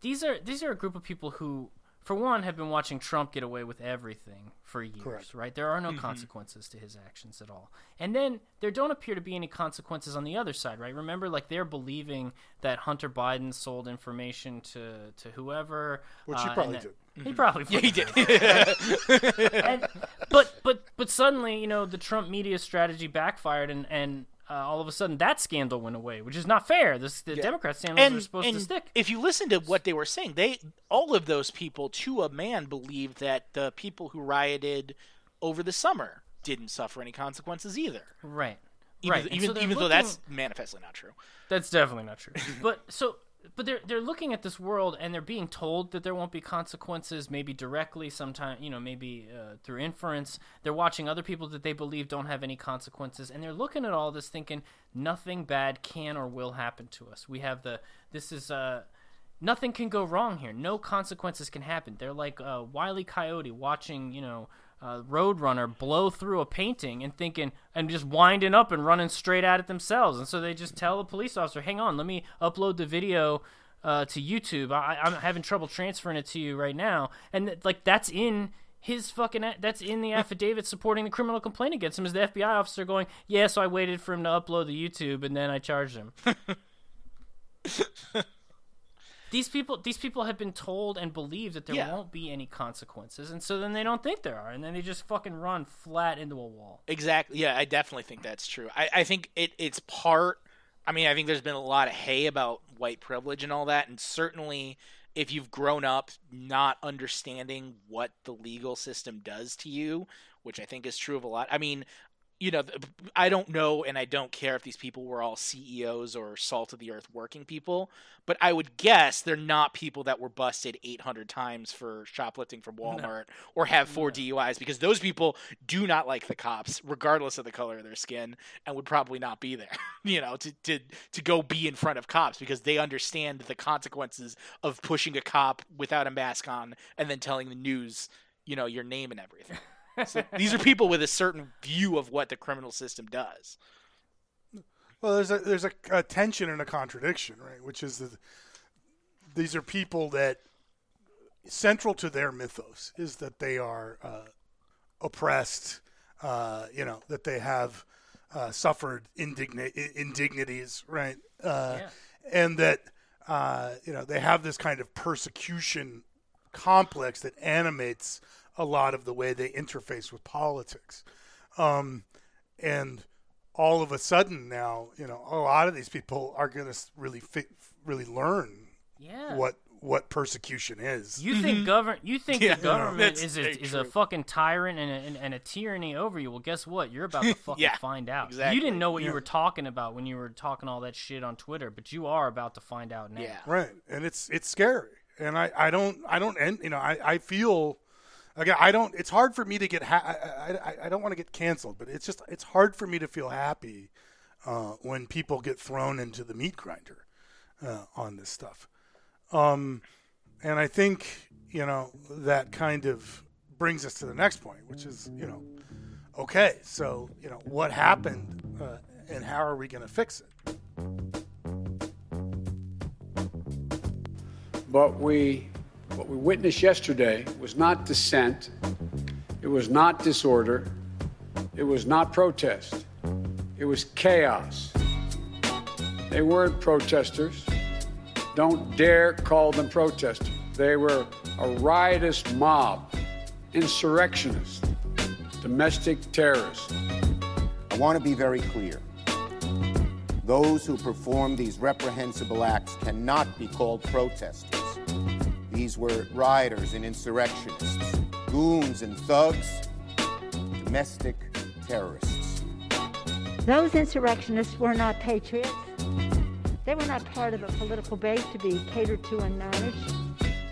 these are these are a group of people who for one have been watching Trump get away with everything for years, Correct. right? There are no consequences to his actions at all. And then there don't appear to be any consequences on the other side, right? Remember like they're believing that Hunter Biden sold information to to whoever Which he uh, probably did. He probably Yeah, he did. and, but but but suddenly, you know, the Trump media strategy backfired, and and uh, all of a sudden that scandal went away, which is not fair. This, the Democrat scandals are supposed to stick. If you listen to what they were saying, they all of those people to a man believed that the people who rioted over the summer didn't suffer any consequences either. Right. Even, right. Even, so even though that's manifestly not true. That's definitely not true. but so but they're they're looking at this world and they're being told that there won't be consequences, maybe directly, sometime you know, maybe uh, through inference. They're watching other people that they believe don't have any consequences, and they're looking at all this thinking nothing bad can or will happen to us. We have the this is uh nothing can go wrong here. No consequences can happen. They're like uh, Wiley Coyote watching, you know, uh, Roadrunner blow through a painting and thinking and just winding up and running straight at it themselves. And so they just tell the police officer, "Hang on, let me upload the video." Uh, to YouTube, I, I'm having trouble transferring it to you right now, and th- like that's in his fucking that's in the affidavit supporting the criminal complaint against him. Is the FBI officer going? Yeah, so I waited for him to upload the YouTube, and then I charged him. these people these people have been told and believe that there Yeah. won't be any consequences and so then they don't think there are and then they just fucking run flat into a wall Exactly. Yeah, I definitely think that's true. I, I think it, it's part I mean, I think there's been a lot of hay about white privilege and all that, and certainly if you've grown up not understanding what the legal system does to you, which I think is true of a lot. I mean, you know, I don't know and I don't care if these people were all CEOs or salt of the earth working people, but I would guess they're not people that were busted 800 times for shoplifting from Walmart no. or have four no. DUIs because those people do not like the cops, regardless of the color of their skin, and would probably not be there, you know, to, to, to go be in front of cops because they understand the consequences of pushing a cop without a mask on and then telling the news, you know, your name and everything. So these are people with a certain view of what the criminal system does. Well, there's a there's a, a tension and a contradiction, right? Which is that these are people that central to their mythos is that they are uh, oppressed, uh, you know, that they have uh, suffered indigni- indignities, right? Uh, yeah. And that uh, you know they have this kind of persecution complex that animates a lot of the way they interface with politics. Um, and all of a sudden now, you know, a lot of these people are going to really fit, really learn yeah. what what persecution is. You think mm-hmm. govern you think yeah, the government is a, is a fucking tyrant and a, and, and, a tyranny over you. Well, guess what? You're about to fucking yeah, find out. Exactly. You didn't know what yeah. you were talking about when you were talking all that shit on Twitter, but you are about to find out now. Yeah. Right. And it's it's scary. And I, I don't I don't end you know I, I feel Again, I don't. It's hard for me to get. Ha- I, I, I don't want to get canceled, but it's just it's hard for me to feel happy uh, when people get thrown into the meat grinder uh, on this stuff. Um, and I think you know that kind of brings us to the next point, which is you know, okay, so you know what happened uh, and how are we going to fix it? But we what we witnessed yesterday was not dissent, it was not disorder, it was not protest, it was chaos. They weren't protesters. Don't dare call them protesters. They were a riotous mob, insurrectionists, domestic terrorists. I want to be very clear. Those who perform these reprehensible acts cannot be called protesters. These were rioters and insurrectionists, goons and thugs, domestic terrorists. Those insurrectionists were not patriots. They were not part of a political base to be catered to and managed.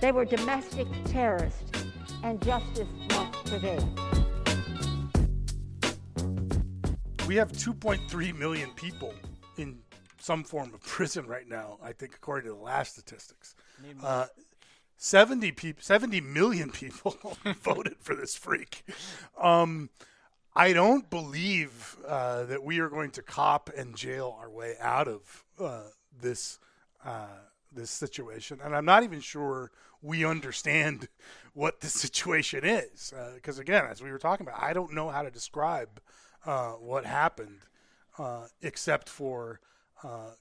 They were domestic terrorists, and justice must prevail. We have 2.3 million people in some form of prison right now, I think, according to the last statistics. Uh, 70 people 70 million people voted for this freak. Um, i don't believe uh, that we are going to cop and jail our way out of uh, this uh, this situation. And i'm not even sure we understand what the situation is because uh, again as we were talking about i don't know how to describe uh, what happened uh, except for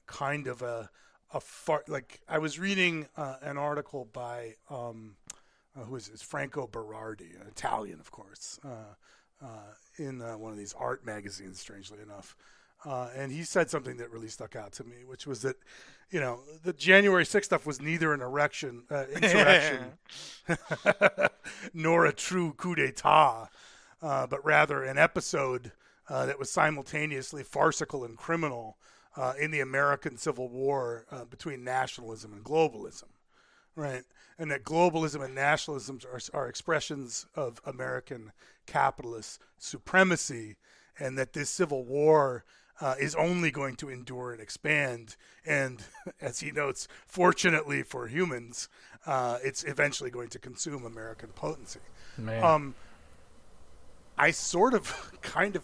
kind of a a far like I was reading uh, an article by um, uh, who is this Franco Berardi, an Italian, of course, uh, uh in uh, one of these art magazines. Strangely enough, uh, and he said something that really stuck out to me, which was that you know the January 6th stuff was neither an erection insurrection nor a true coup d'état, but rather an episode that was simultaneously farcical and criminal uh, in the American Civil War uh, between nationalism and globalism, right? And that globalism and nationalism are, are expressions of American capitalist supremacy, and that this Civil War uh, is only going to endure and expand. And as he notes, fortunately for humans, uh, it's eventually going to consume American potency. Um, I sort of kind of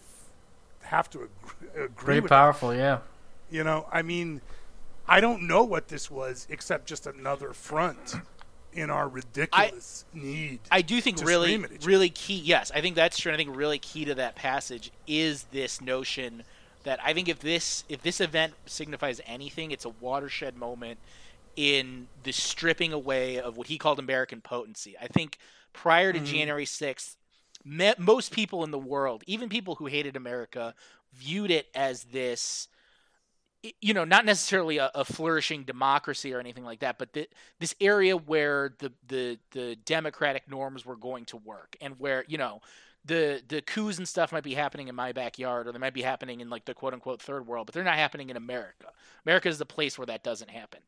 have to agree. agree Pretty powerful, that. yeah. You know, I mean, I don't know what this was except just another front in our ridiculous I, need. I do think really, really key. Yes, I think that's true. I think really key to that passage is this notion that I think if this if this event signifies anything, it's a watershed moment in the stripping away of what he called American potency. I think prior to mm-hmm. January sixth, most people in the world, even people who hated America, viewed it as this you know, not necessarily a, a flourishing democracy or anything like that, but the, this area where the, the the democratic norms were going to work, and where you know the the coups and stuff might be happening in my backyard, or they might be happening in like the quote unquote third world, but they're not happening in America. America is the place where that doesn't happen.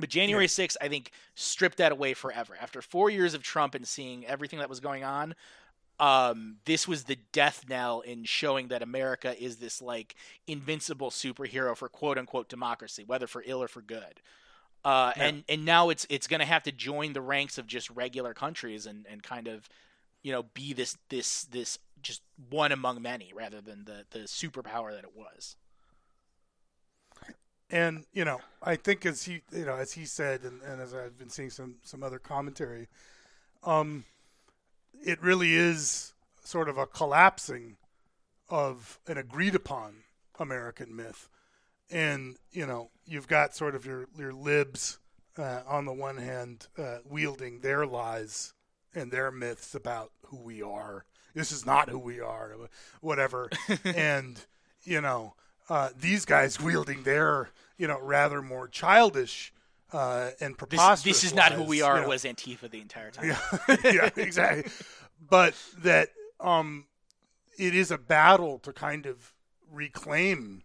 But January 6th, I think, stripped that away forever. After four years of Trump and seeing everything that was going on, um, this was the death knell in showing that America is this like invincible superhero for quote unquote democracy, whether for ill or for good. Uh, Yeah. and and now it's it's going to have to join the ranks of just regular countries and, and kind of you know be this this this just one among many rather than the the superpower that it was. And you know, I think as he, you know, as he said, and, and as I've been seeing some some other commentary, um, it really is sort of a collapsing of an agreed upon American myth, and you know, you've got sort of your your libs uh, on the one hand uh, wielding their lies and their myths about who we are. This is not who we are, whatever, and you know uh, these guys wielding their you know rather more childish uh, and This, preposterous. this is not who we you are know. was Antifa the entire time. Yeah, yeah, exactly. But that um, it is a battle to kind of reclaim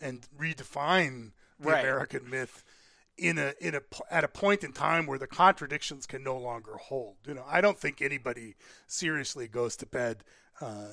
and redefine the Right. American myth in a in a at a point in time where the contradictions can no longer hold. You know, I don't think anybody seriously goes to bed uh,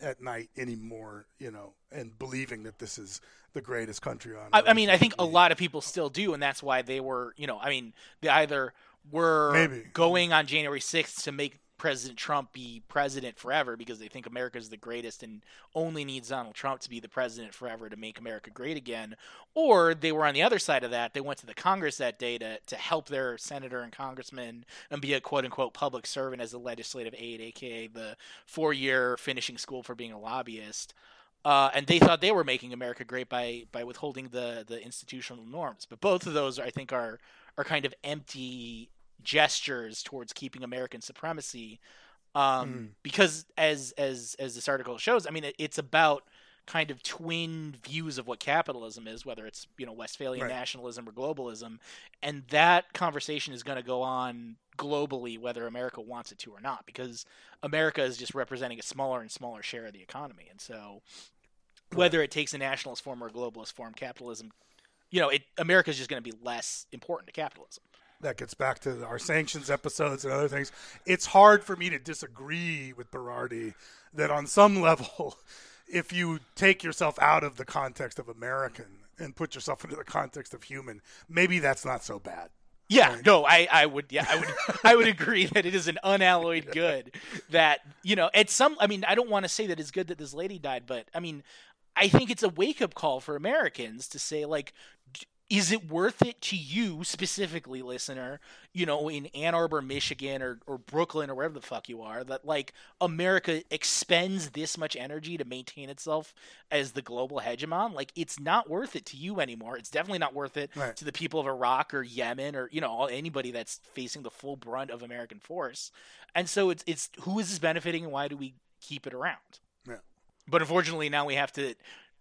at night anymore. You know, and believing that this is the greatest country on. I, I mean, I think a lot of people still do, and that's why they were, you know, I mean, they either were Maybe. going on January 6th to make President Trump be president forever because they think America is the greatest and only needs Donald Trump to be the president forever to make America great again, or they were on the other side of that. They went to the Congress that day to, to help their senator and congressman and be a quote unquote public servant as a legislative aide, aka the four year finishing school for being a lobbyist uh, and they thought they were making America great by by withholding the the institutional norms. But both of those, I think, are are kind of empty gestures towards keeping American supremacy. Um, Mm. Because as as as this article shows, I mean, it, it's about kind of twin views of what capitalism is, whether it's you know Westphalian Right. nationalism or globalism, and that conversation is going to go on globally, whether America wants it to or not, because America is just representing a smaller and smaller share of the economy, and so whether it takes a nationalist form or a globalist form, capitalism, you know, it America is just going to be less important to capitalism. that gets back to our sanctions episodes and other things. It's hard for me to disagree with Berardi that on some level, if you take yourself out of the context of American and put yourself into the context of human, maybe that's not so bad. Yeah, no, I, I would, yeah, I would, I would agree that it is an unalloyed good. That you know, at some, I mean, I don't want to say that it's good that this lady died, but I mean, I think it's a wake up call for Americans to say, like, is it worth it to you specifically, listener? You know, in Ann Arbor, Michigan, or or Brooklyn, or wherever the fuck you are, that like America expends this much energy to maintain itself as the global hegemon. Like, it's not worth it to you anymore. It's definitely not worth it Right. to the people of Iraq or Yemen or you know anybody that's facing the full brunt of American force. And so it's it's who is this benefiting and why do we keep it around? Yeah. But unfortunately, now we have to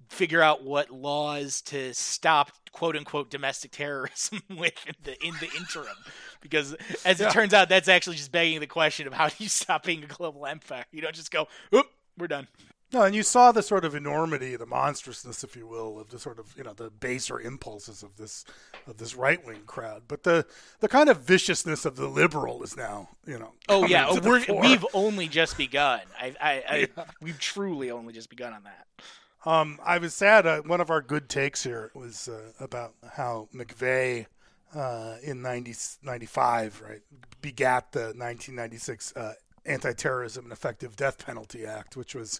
figure out what laws to stop quote unquote domestic terrorism with in the in the interim, because as Yeah. it turns out, that's actually just begging the question of how do you stop being a global empire? You don't just go, oop, we're done. No, and you saw the sort of enormity, the monstrousness, if you will, of the sort of you know the baser impulses of this of this right wing crowd. But the the kind of viciousness of the liberal is now you know. Oh yeah, oh, we're, fore. we've only just begun. I, I, I we've truly only just begun on that. Um, I was sad. Uh, one of our good takes here was uh, about how McVeigh uh, in 90, 95, right, begat the 1996 uh, Anti-Terrorism and Effective Death Penalty Act, which was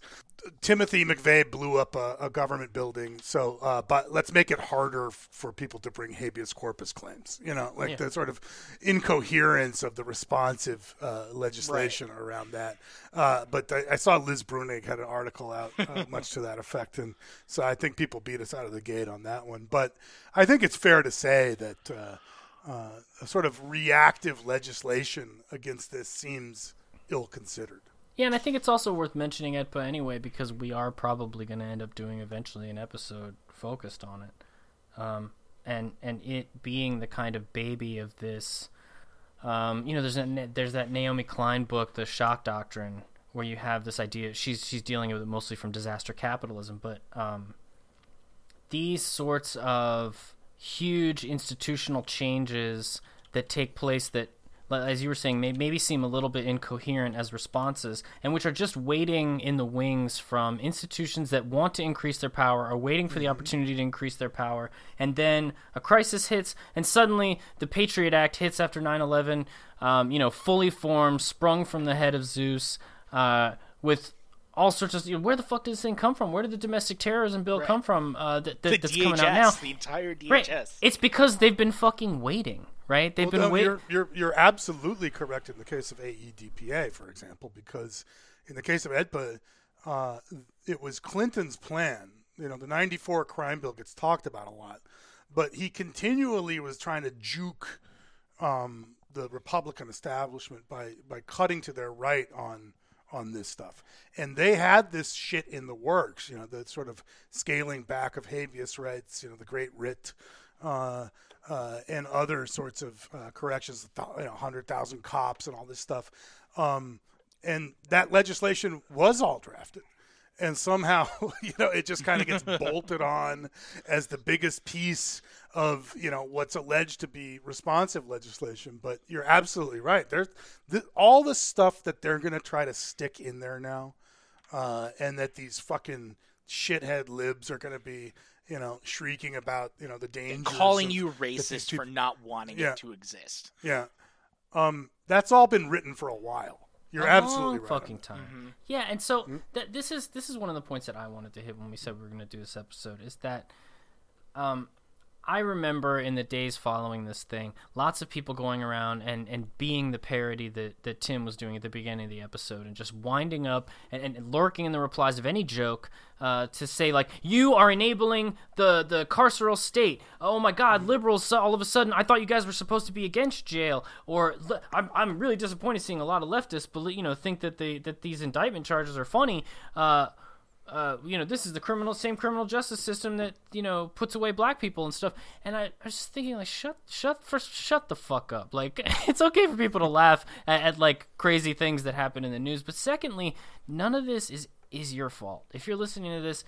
Timothy McVeigh blew up a, a government building. So, uh, but let's make it harder f- for people to bring habeas corpus claims. You know, like Yeah. the sort of incoherence of the responsive uh, legislation around that. Uh, but I, I saw Liz Bruenig had an article out, uh, much to that effect, and so I think people beat us out of the gate on that one. But I think it's fair to say that uh, uh, a sort of reactive legislation against this seems ill-considered. Yeah, and I think it's also worth mentioning AEDPA anyway because we are probably going to end up doing eventually an episode focused on it. um, and and it being the kind of baby of this. Um, you know, there's a, there's that Naomi Klein book, The Shock Doctrine, where you have this idea. She's she's dealing with it mostly from disaster capitalism, but um, these sorts of huge institutional changes that take place that as you were saying, may, maybe seem a little bit incoherent as responses, and which are just waiting in the wings from institutions that want to increase their power, are waiting for the opportunity to increase their power, and then a crisis hits, and suddenly the Patriot Act hits after 9 11, um, you know, fully formed, sprung from the head of Zeus, uh, with all sorts of you know, where the fuck did this thing come from? Where did the domestic terrorism bill Right. come from? Uh, that, that, that's DHS, coming out now. the entire DHS. Right. It's because they've been fucking waiting, right? They've Well, been no, waiting. You're, you're you're absolutely correct in the case of AEDPA, for example, because in the case of AEDPA, uh, it was Clinton's plan. You know, the '94 crime bill gets talked about a lot, but he continually was trying to juke um, the Republican establishment by by cutting to their right on on this stuff. And they had this shit in the works, you know, the sort of scaling back of habeas rights, you know, the Great Writ, uh, uh, and other sorts of uh, corrections, you know, 100,000 cops and all this stuff. Um, and that legislation was all drafted. And somehow, you know, it just kind of gets bolted on as the biggest piece of, you know, what's alleged to be responsive legislation. But you're absolutely right. There's th- all the stuff that they're going to try to stick in there now, uh, and that these fucking shithead libs are going to be, you know, shrieking about, you know, the dangers. calling of- you racist people- for not wanting Yeah. it to exist. Yeah. Um, that's all been written for a while. You're a absolutely long right. on fucking that. time. Yeah, and so th- this is this is one of the points that I wanted to hit when we said we were going to do this episode is that um I remember in the days following this thing, lots of people going around and, and being the parody that, that Tim was doing at the beginning of the episode and just winding up and, and lurking in the replies of any joke uh, to say, like, you are enabling the, the carceral state. Oh my God, liberals, all of a sudden, I thought you guys were supposed to be against jail. Or I'm, I'm really disappointed seeing a lot of leftists you know, think that, they, that these indictment charges are funny. Uh, uh, you know, this is the criminal, same criminal justice system that you know puts away black people and stuff. And I, I was just thinking, like, shut, shut, first, shut the fuck up. Like, it's okay for people to laugh at, at like crazy things that happen in the news, but secondly, none of this is is your fault. If you're listening to this,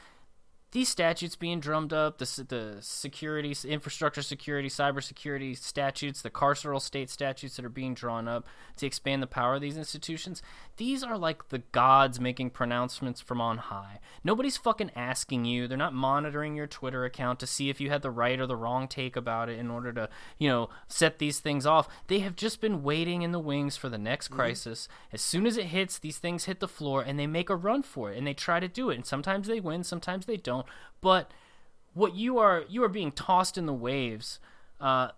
these statutes being drummed up, the the security, infrastructure security, cybersecurity statutes, the carceral state statutes that are being drawn up to expand the power of these institutions, these are like the gods making pronouncements from on high. Nobody's fucking asking you. They're not monitoring your Twitter account to see if you had the right or the wrong take about it in order to, you know, set these things off. They have just been waiting in the wings for the next crisis. As soon as it hits, these things hit the floor and they make a run for it and they try to do it. And sometimes they win, sometimes they don't. But what you are you are being tossed in the waves uh,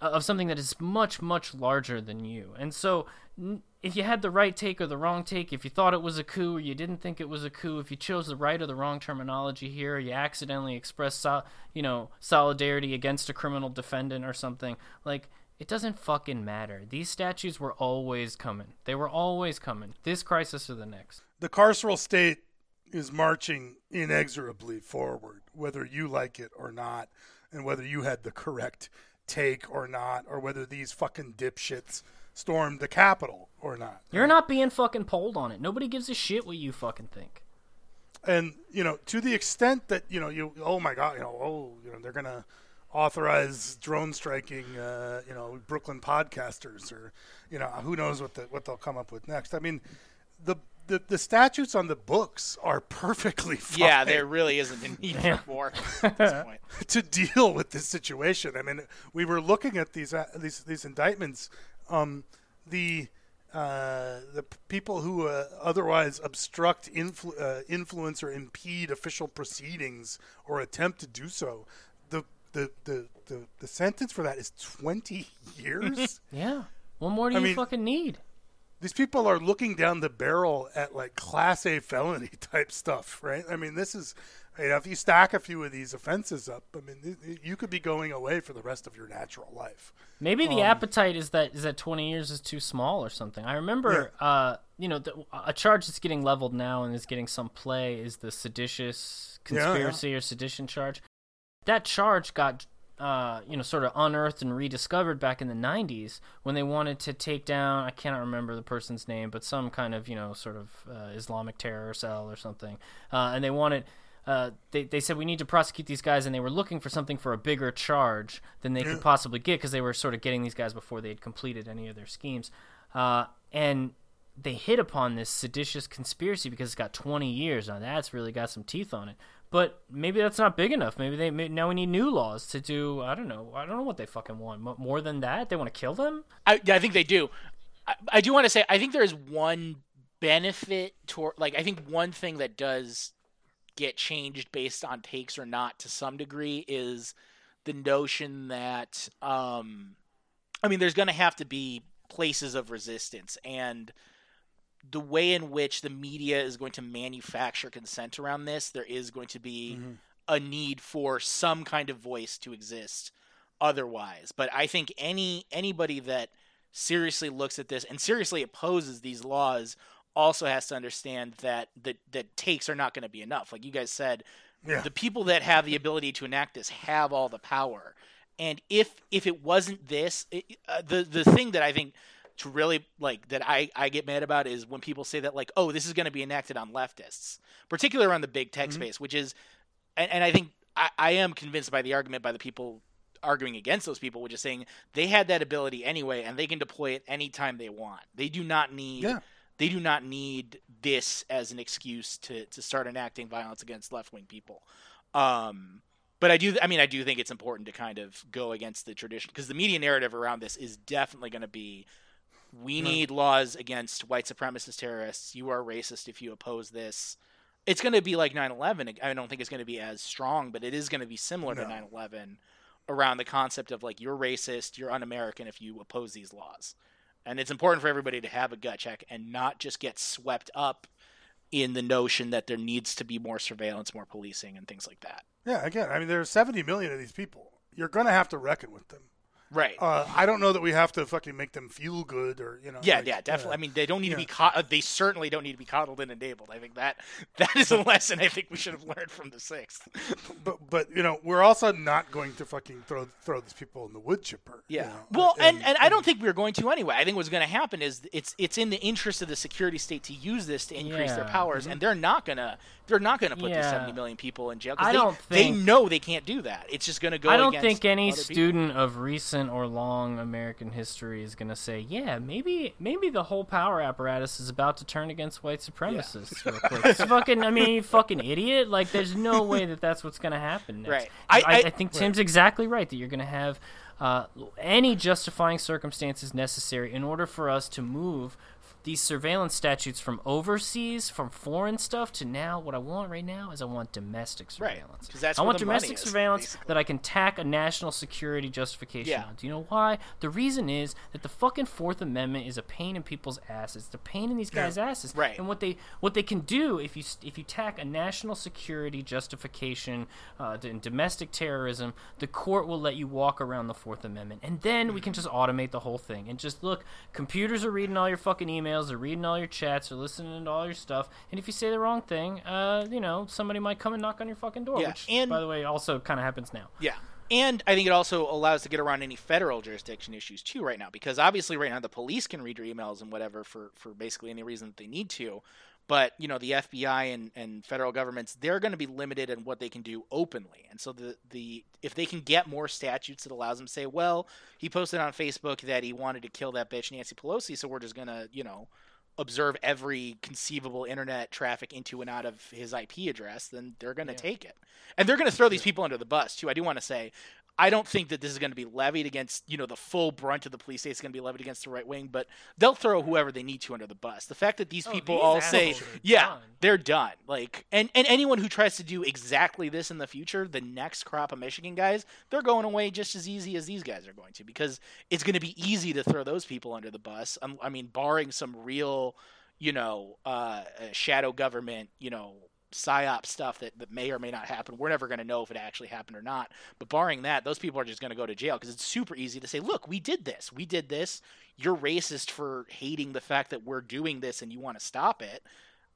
of something that is much much larger than you. And so n- if you had the right take or the wrong take, if you thought it was a coup or you didn't think it was a coup, if you chose the right or the wrong terminology here, or you accidentally expressed so, you know solidarity against a criminal defendant or something, like it doesn't fucking matter. These statues were always coming. They were always coming. This crisis or the next. the carceral state is marching inexorably forward, whether you like it or not, and whether you had the correct take or not, or whether these fucking dipshits stormed the Capitol or not. You're not being fucking polled on it. Nobody gives a shit what you fucking think. And you know, to the extent that you know, you oh my god, you know, oh, you know, they're gonna authorize drone striking, uh, you know, Brooklyn podcasters, or you know, who knows what the, what they'll come up with next. I mean, the the, the statutes on the books are perfectly fine. Yeah, there really isn't a need for more at this point. to deal with this situation. I mean, we were looking at these uh, these these indictments. Um, the uh, the people who uh, otherwise obstruct, influ- uh, influence, or impede official proceedings or attempt to do so, the the, the, the, the sentence for that is twenty years. Yeah. What more do I you mean- fucking need? These people are looking down the barrel at like class A felony type stuff, right? I mean, this is, you know, if you stack a few of these offenses up, I mean, you could be going away for the rest of your natural life. Maybe the Um, appetite is that is that 20 years is too small or something. I remember, uh, you know, the, a charge that's getting leveled now and is getting some play is the seditious Yeah, yeah. conspiracy or sedition charge. that charge got uh, you know sort of unearthed and rediscovered back in the 90s when they wanted to take down I cannot remember the person's name but some kind of you know sort of uh, Islamic terror cell or something uh, and they wanted uh, they, they said we need to prosecute these guys and they were looking for something for a bigger charge than they could possibly get because they were sort of getting these guys before they had completed any of their schemes. Uh, and they hit upon this seditious conspiracy because it's got 20 years. Now that's really got some teeth on it. But maybe that's not big enough. Maybe they may, now we need new laws to do i don't know i don't know what they fucking want. Mo- more than that? They want to kill them? I, yeah, I think they do. I, I do want to say I think there is one benefit toward like I think one thing that does get changed based on takes or not to some degree is the notion that um I mean there's going to have to be places of resistance and the way in which the media is going to manufacture consent around this there is going to be a need for some kind of voice to exist otherwise. But i think any anybody that seriously looks at this and seriously opposes these laws also has to understand that that, that takes are not going to be enough like you guys said Yeah. the people that have the ability to enact this have all the power and if if it wasn't this it, uh, the the thing that i think to really like that I, I get mad about is when people say that like oh this is going to be enacted on leftists particularly around the big tech space which is and, and i think I, I am convinced by the argument by the people arguing against those people which is saying they had that ability anyway and they can deploy it anytime they want they do not need Yeah. They do not need this as an excuse to to start enacting violence against left-wing people um but I do I mean I do think it's important to kind of go against the tradition because the media narrative around this is definitely going to be we need laws against white supremacist terrorists. You are racist if you oppose this. It's going to be like 9/11. I don't think it's going to be as strong, but it is going to be similar to No. 9/11 around the concept of like you're racist, you're un-American if you oppose these laws. And it's important for everybody to have a gut check and not just get swept up in the notion that there needs to be more surveillance, more policing and things like that. Yeah, again, I mean, there are 70 million of these people. You're going to have to reckon with them. Right. Uh, I don't know that we have to fucking make them feel good or, you know. Yeah, like, yeah, definitely. uh, I mean, they don't need yeah. to be caught. They certainly don't need to be coddled and enabled. I think that that is a lesson I think we should have learned from the sixth. But, but you know, we're also not going to fucking throw throw these people in the wood chipper. you Yeah. know, Well, and, and I don't think we are going to anyway. I think what's going to happen is it's it's in the interest of the security state to use this to increase their Yeah. powers, and they're not gonna they're not gonna put these Yeah. seventy million people in jail. I they, don't they know they can't do that. It's just going to go. I don't against think any other people. student of recent or long American history is going to say, "Yeah, maybe maybe the whole power apparatus is about to turn against white supremacists." Real quick. It's fucking, I mean, you fucking idiot! Like, there's no way that that's what's going to happen. Next. Right. I, I- I, I- think Tim's exactly right that you're going to have uh, any justifying circumstances necessary in order for us to move these surveillance statutes from overseas, from foreign stuff, to now what I want right now is I want domestic Right, that's I want domestic is, surveillance basically. that I can tack a national security justification Yeah. on. Do you know why? The reason is that the fucking Fourth Amendment is a pain in people's asses. It's a pain in these guys' asses. Right. And what they what they can do if you if you tack a national security justification uh, in domestic terrorism, the court will let you walk around the Fourth Amendment, and then we can just automate the whole thing and just look. Computers are reading all your fucking emails. They're reading all your chats. They're listening to all your stuff. And if you say the wrong thing, uh, you know, somebody might come and knock on your fucking door. Yeah, Which, and- by the way, also kind of happens now. Yeah. And I think it also allows to get around any federal jurisdiction issues too right now because obviously right now the police can read your emails and whatever for, for basically any reason that they need to. But, you know, the FBI and, and federal governments, they're going to be limited in what they can do openly. And so the, the if they can get more statutes that allows them to say, well, he posted on Facebook that he wanted to kill that bitch Nancy Pelosi, so we're just going to, you know, observe every conceivable internet traffic into and out of his IP address, then they're going to take it. And they're going to throw these people under the bus, too. I do want to say, I don't think that this is going to be levied against, you know, the full brunt of the police state is going to be levied against the right wing, but they'll throw whoever they need to under the bus. The fact that these Oh, people these all say, yeah, done. they're done. Like, and, and anyone who tries to do exactly this in the future, the next crop of Michigan guys, they're going away just as easy as these guys are going to because it's going to be easy to throw those people under the bus. Um, I mean, barring some real, you know, uh, shadow government, you know, psyop stuff that, that may or may not happen. We're never going to know if it actually happened or not. But barring that, those people are just going to go to jail because it's super easy to say, look, we did this. We did this. You're racist for hating the fact that we're doing this and you want to stop it.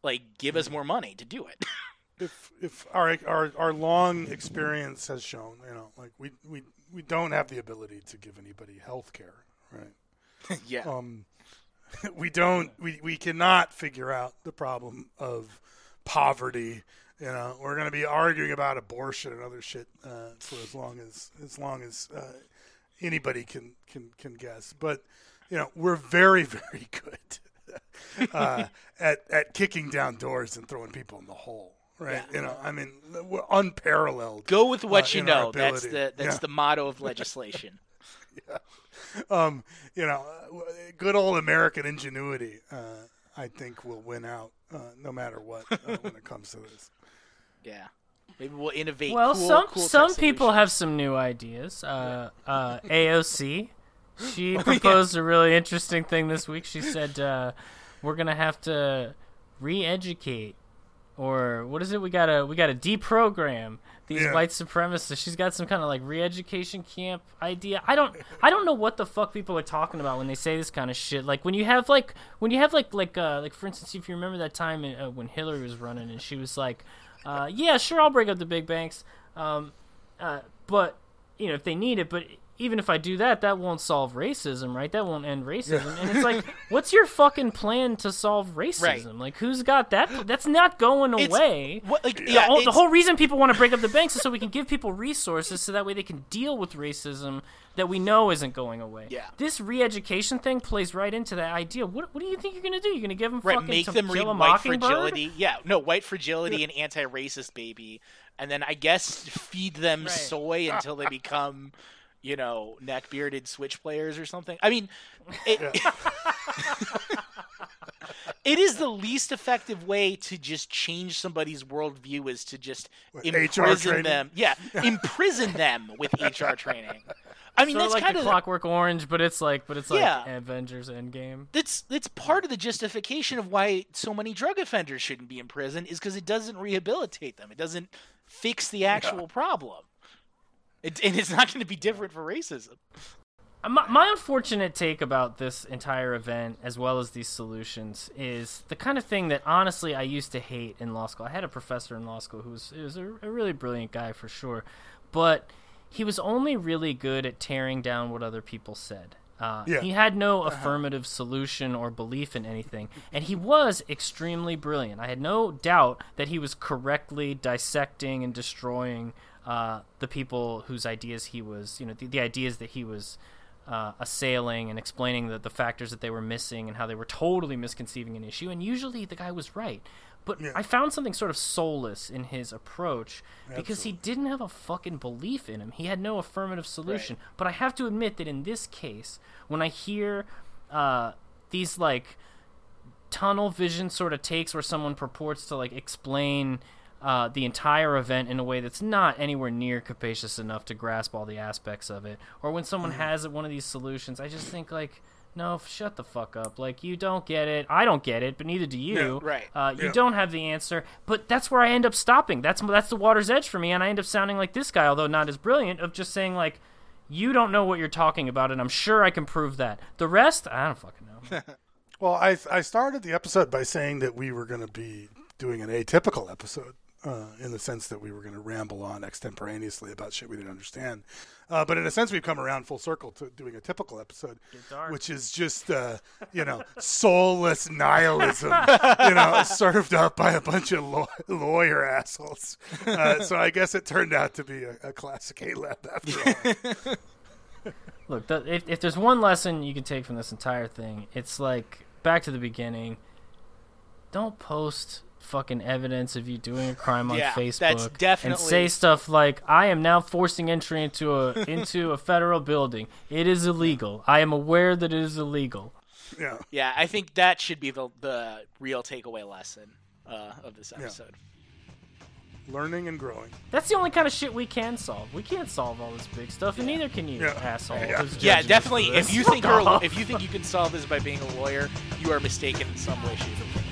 Like, give us more money to do it. if if our our our long experience has shown, you know, like we we we don't have the ability to give anybody health care, right? yeah. Um, we don't we we cannot figure out the problem of poverty. You know, we're going to be arguing about abortion and other shit uh, for as long as as long as uh, anybody can can can guess. But you know, we're very very good uh, at at kicking down doors and throwing people in the hole. Right, Yeah. you know, I mean, we're unparalleled. Go with what uh, you know. That's the that's Yeah. the motto of legislation. um, you know, good old American ingenuity, uh, I think, will win out uh, no matter what uh, when it comes to this. yeah. Maybe we'll innovate. Well, cool, some cool some people have some new ideas. Uh, uh, AOC, she Oh, yeah. proposed a really interesting thing this week. She said uh, we're gonna have to re-educate, or what is it? We gotta we gotta deprogram these Yeah. white supremacists. She's got some kind of like re-education camp idea. I don't I don't know what the fuck people are talking about when they say this kind of shit. Like when you have like when you have like like uh, like for instance, if you remember that time uh, when Hillary was running and she was like, uh, "Yeah, sure, I'll break up the big banks." Um, uh, but you know if they need it but even if i do that that won't solve racism right? That won't end racism. And it's like what's your fucking plan to solve racism? Like who's got that that's not going It's- away. what- like, The yeah, whole- the whole reason people want to break up the banks is so we can give people resources so that way they can deal with racism that we know isn't going away. Yeah. this re-education thing plays right into that idea. What, what do you think you're gonna do? You're gonna give them Right, fucking make to them read White Fragility. Yeah, no, White Fragility and Anti-Racist Baby, and then I guess feed them Right. soy until they become, you know, neck-bearded Switch players or something. I mean, it, it is the least effective way to just change somebody's worldview is to just HR imprison them. Yeah, imprison them with HR training. I mean, Sort of that's like kind the of Clockwork Orange, but it's like, but it's like Yeah. Avengers Endgame. that's that's part of the justification of why so many drug offenders shouldn't be in prison is because it doesn't rehabilitate them. It doesn't fix the actual problem. It, and it's not going to be different for racism. Uh, My, my unfortunate take about this entire event, as well as these solutions, is the kind of thing that honestly I used to hate in law school. I had a professor in law school who was, was a, a really brilliant guy for sure, but he was only really good at tearing down what other people said. Uh, Yeah. He had no affirmative solution or belief in anything, and he was extremely brilliant. I had no doubt that he was correctly dissecting and destroying uh, the people whose ideas he was, you know, the, the ideas that he was uh, assailing and explaining the, the factors that they were missing and how they were totally misconceiving an issue. And usually the guy was right. But I found something sort of soulless in his approach because he didn't have a fucking belief in him. He had no affirmative solution. But I have to admit that in this case, when I hear uh, these like tunnel vision sort of takes where someone purports to like explain uh, the entire event in a way that's not anywhere near capacious enough to grasp all the aspects of it, or when someone Mm. has one of these solutions, I just think like, no, shut the fuck up. Like you don't get it, I don't get it, but neither do you. Right. Uh, you Yeah. don't have the answer, but that's where I end up stopping. That's that's the water's edge for me, and I end up sounding like this guy, although not as brilliant, of just saying like. You don't know what you're talking about, and I'm sure I can prove that. The rest, I don't fucking know. Well, I I started the episode by saying that we were going to be doing an atypical episode, uh, in the sense that we were going to ramble on extemporaneously about shit we didn't understand. Uh, but in a sense, we've come around full circle to doing a typical episode, which is just uh, you know soulless nihilism, you know, served up by a bunch of law- lawyer assholes. Uh, so I guess it turned out to be a, a classic A lab after all. Look, the, if, if there's one lesson you can take from this entire thing, it's like back to the beginning. Don't post fucking evidence of you doing a crime on Yeah, Facebook that's and say stuff like I am now forcing entry into a into a federal building. It is illegal. I am aware that it is illegal. Yeah. Yeah, I think that should be the the real takeaway lesson uh, of this episode. Learning and growing. That's the only kind of shit we can solve. We can't solve all this big stuff, and neither can you, Yeah. asshole. Yeah. Yeah, definitely. If you think Fuck you're, if you think you can solve this by being a lawyer, you are mistaken in some way, shape, or form.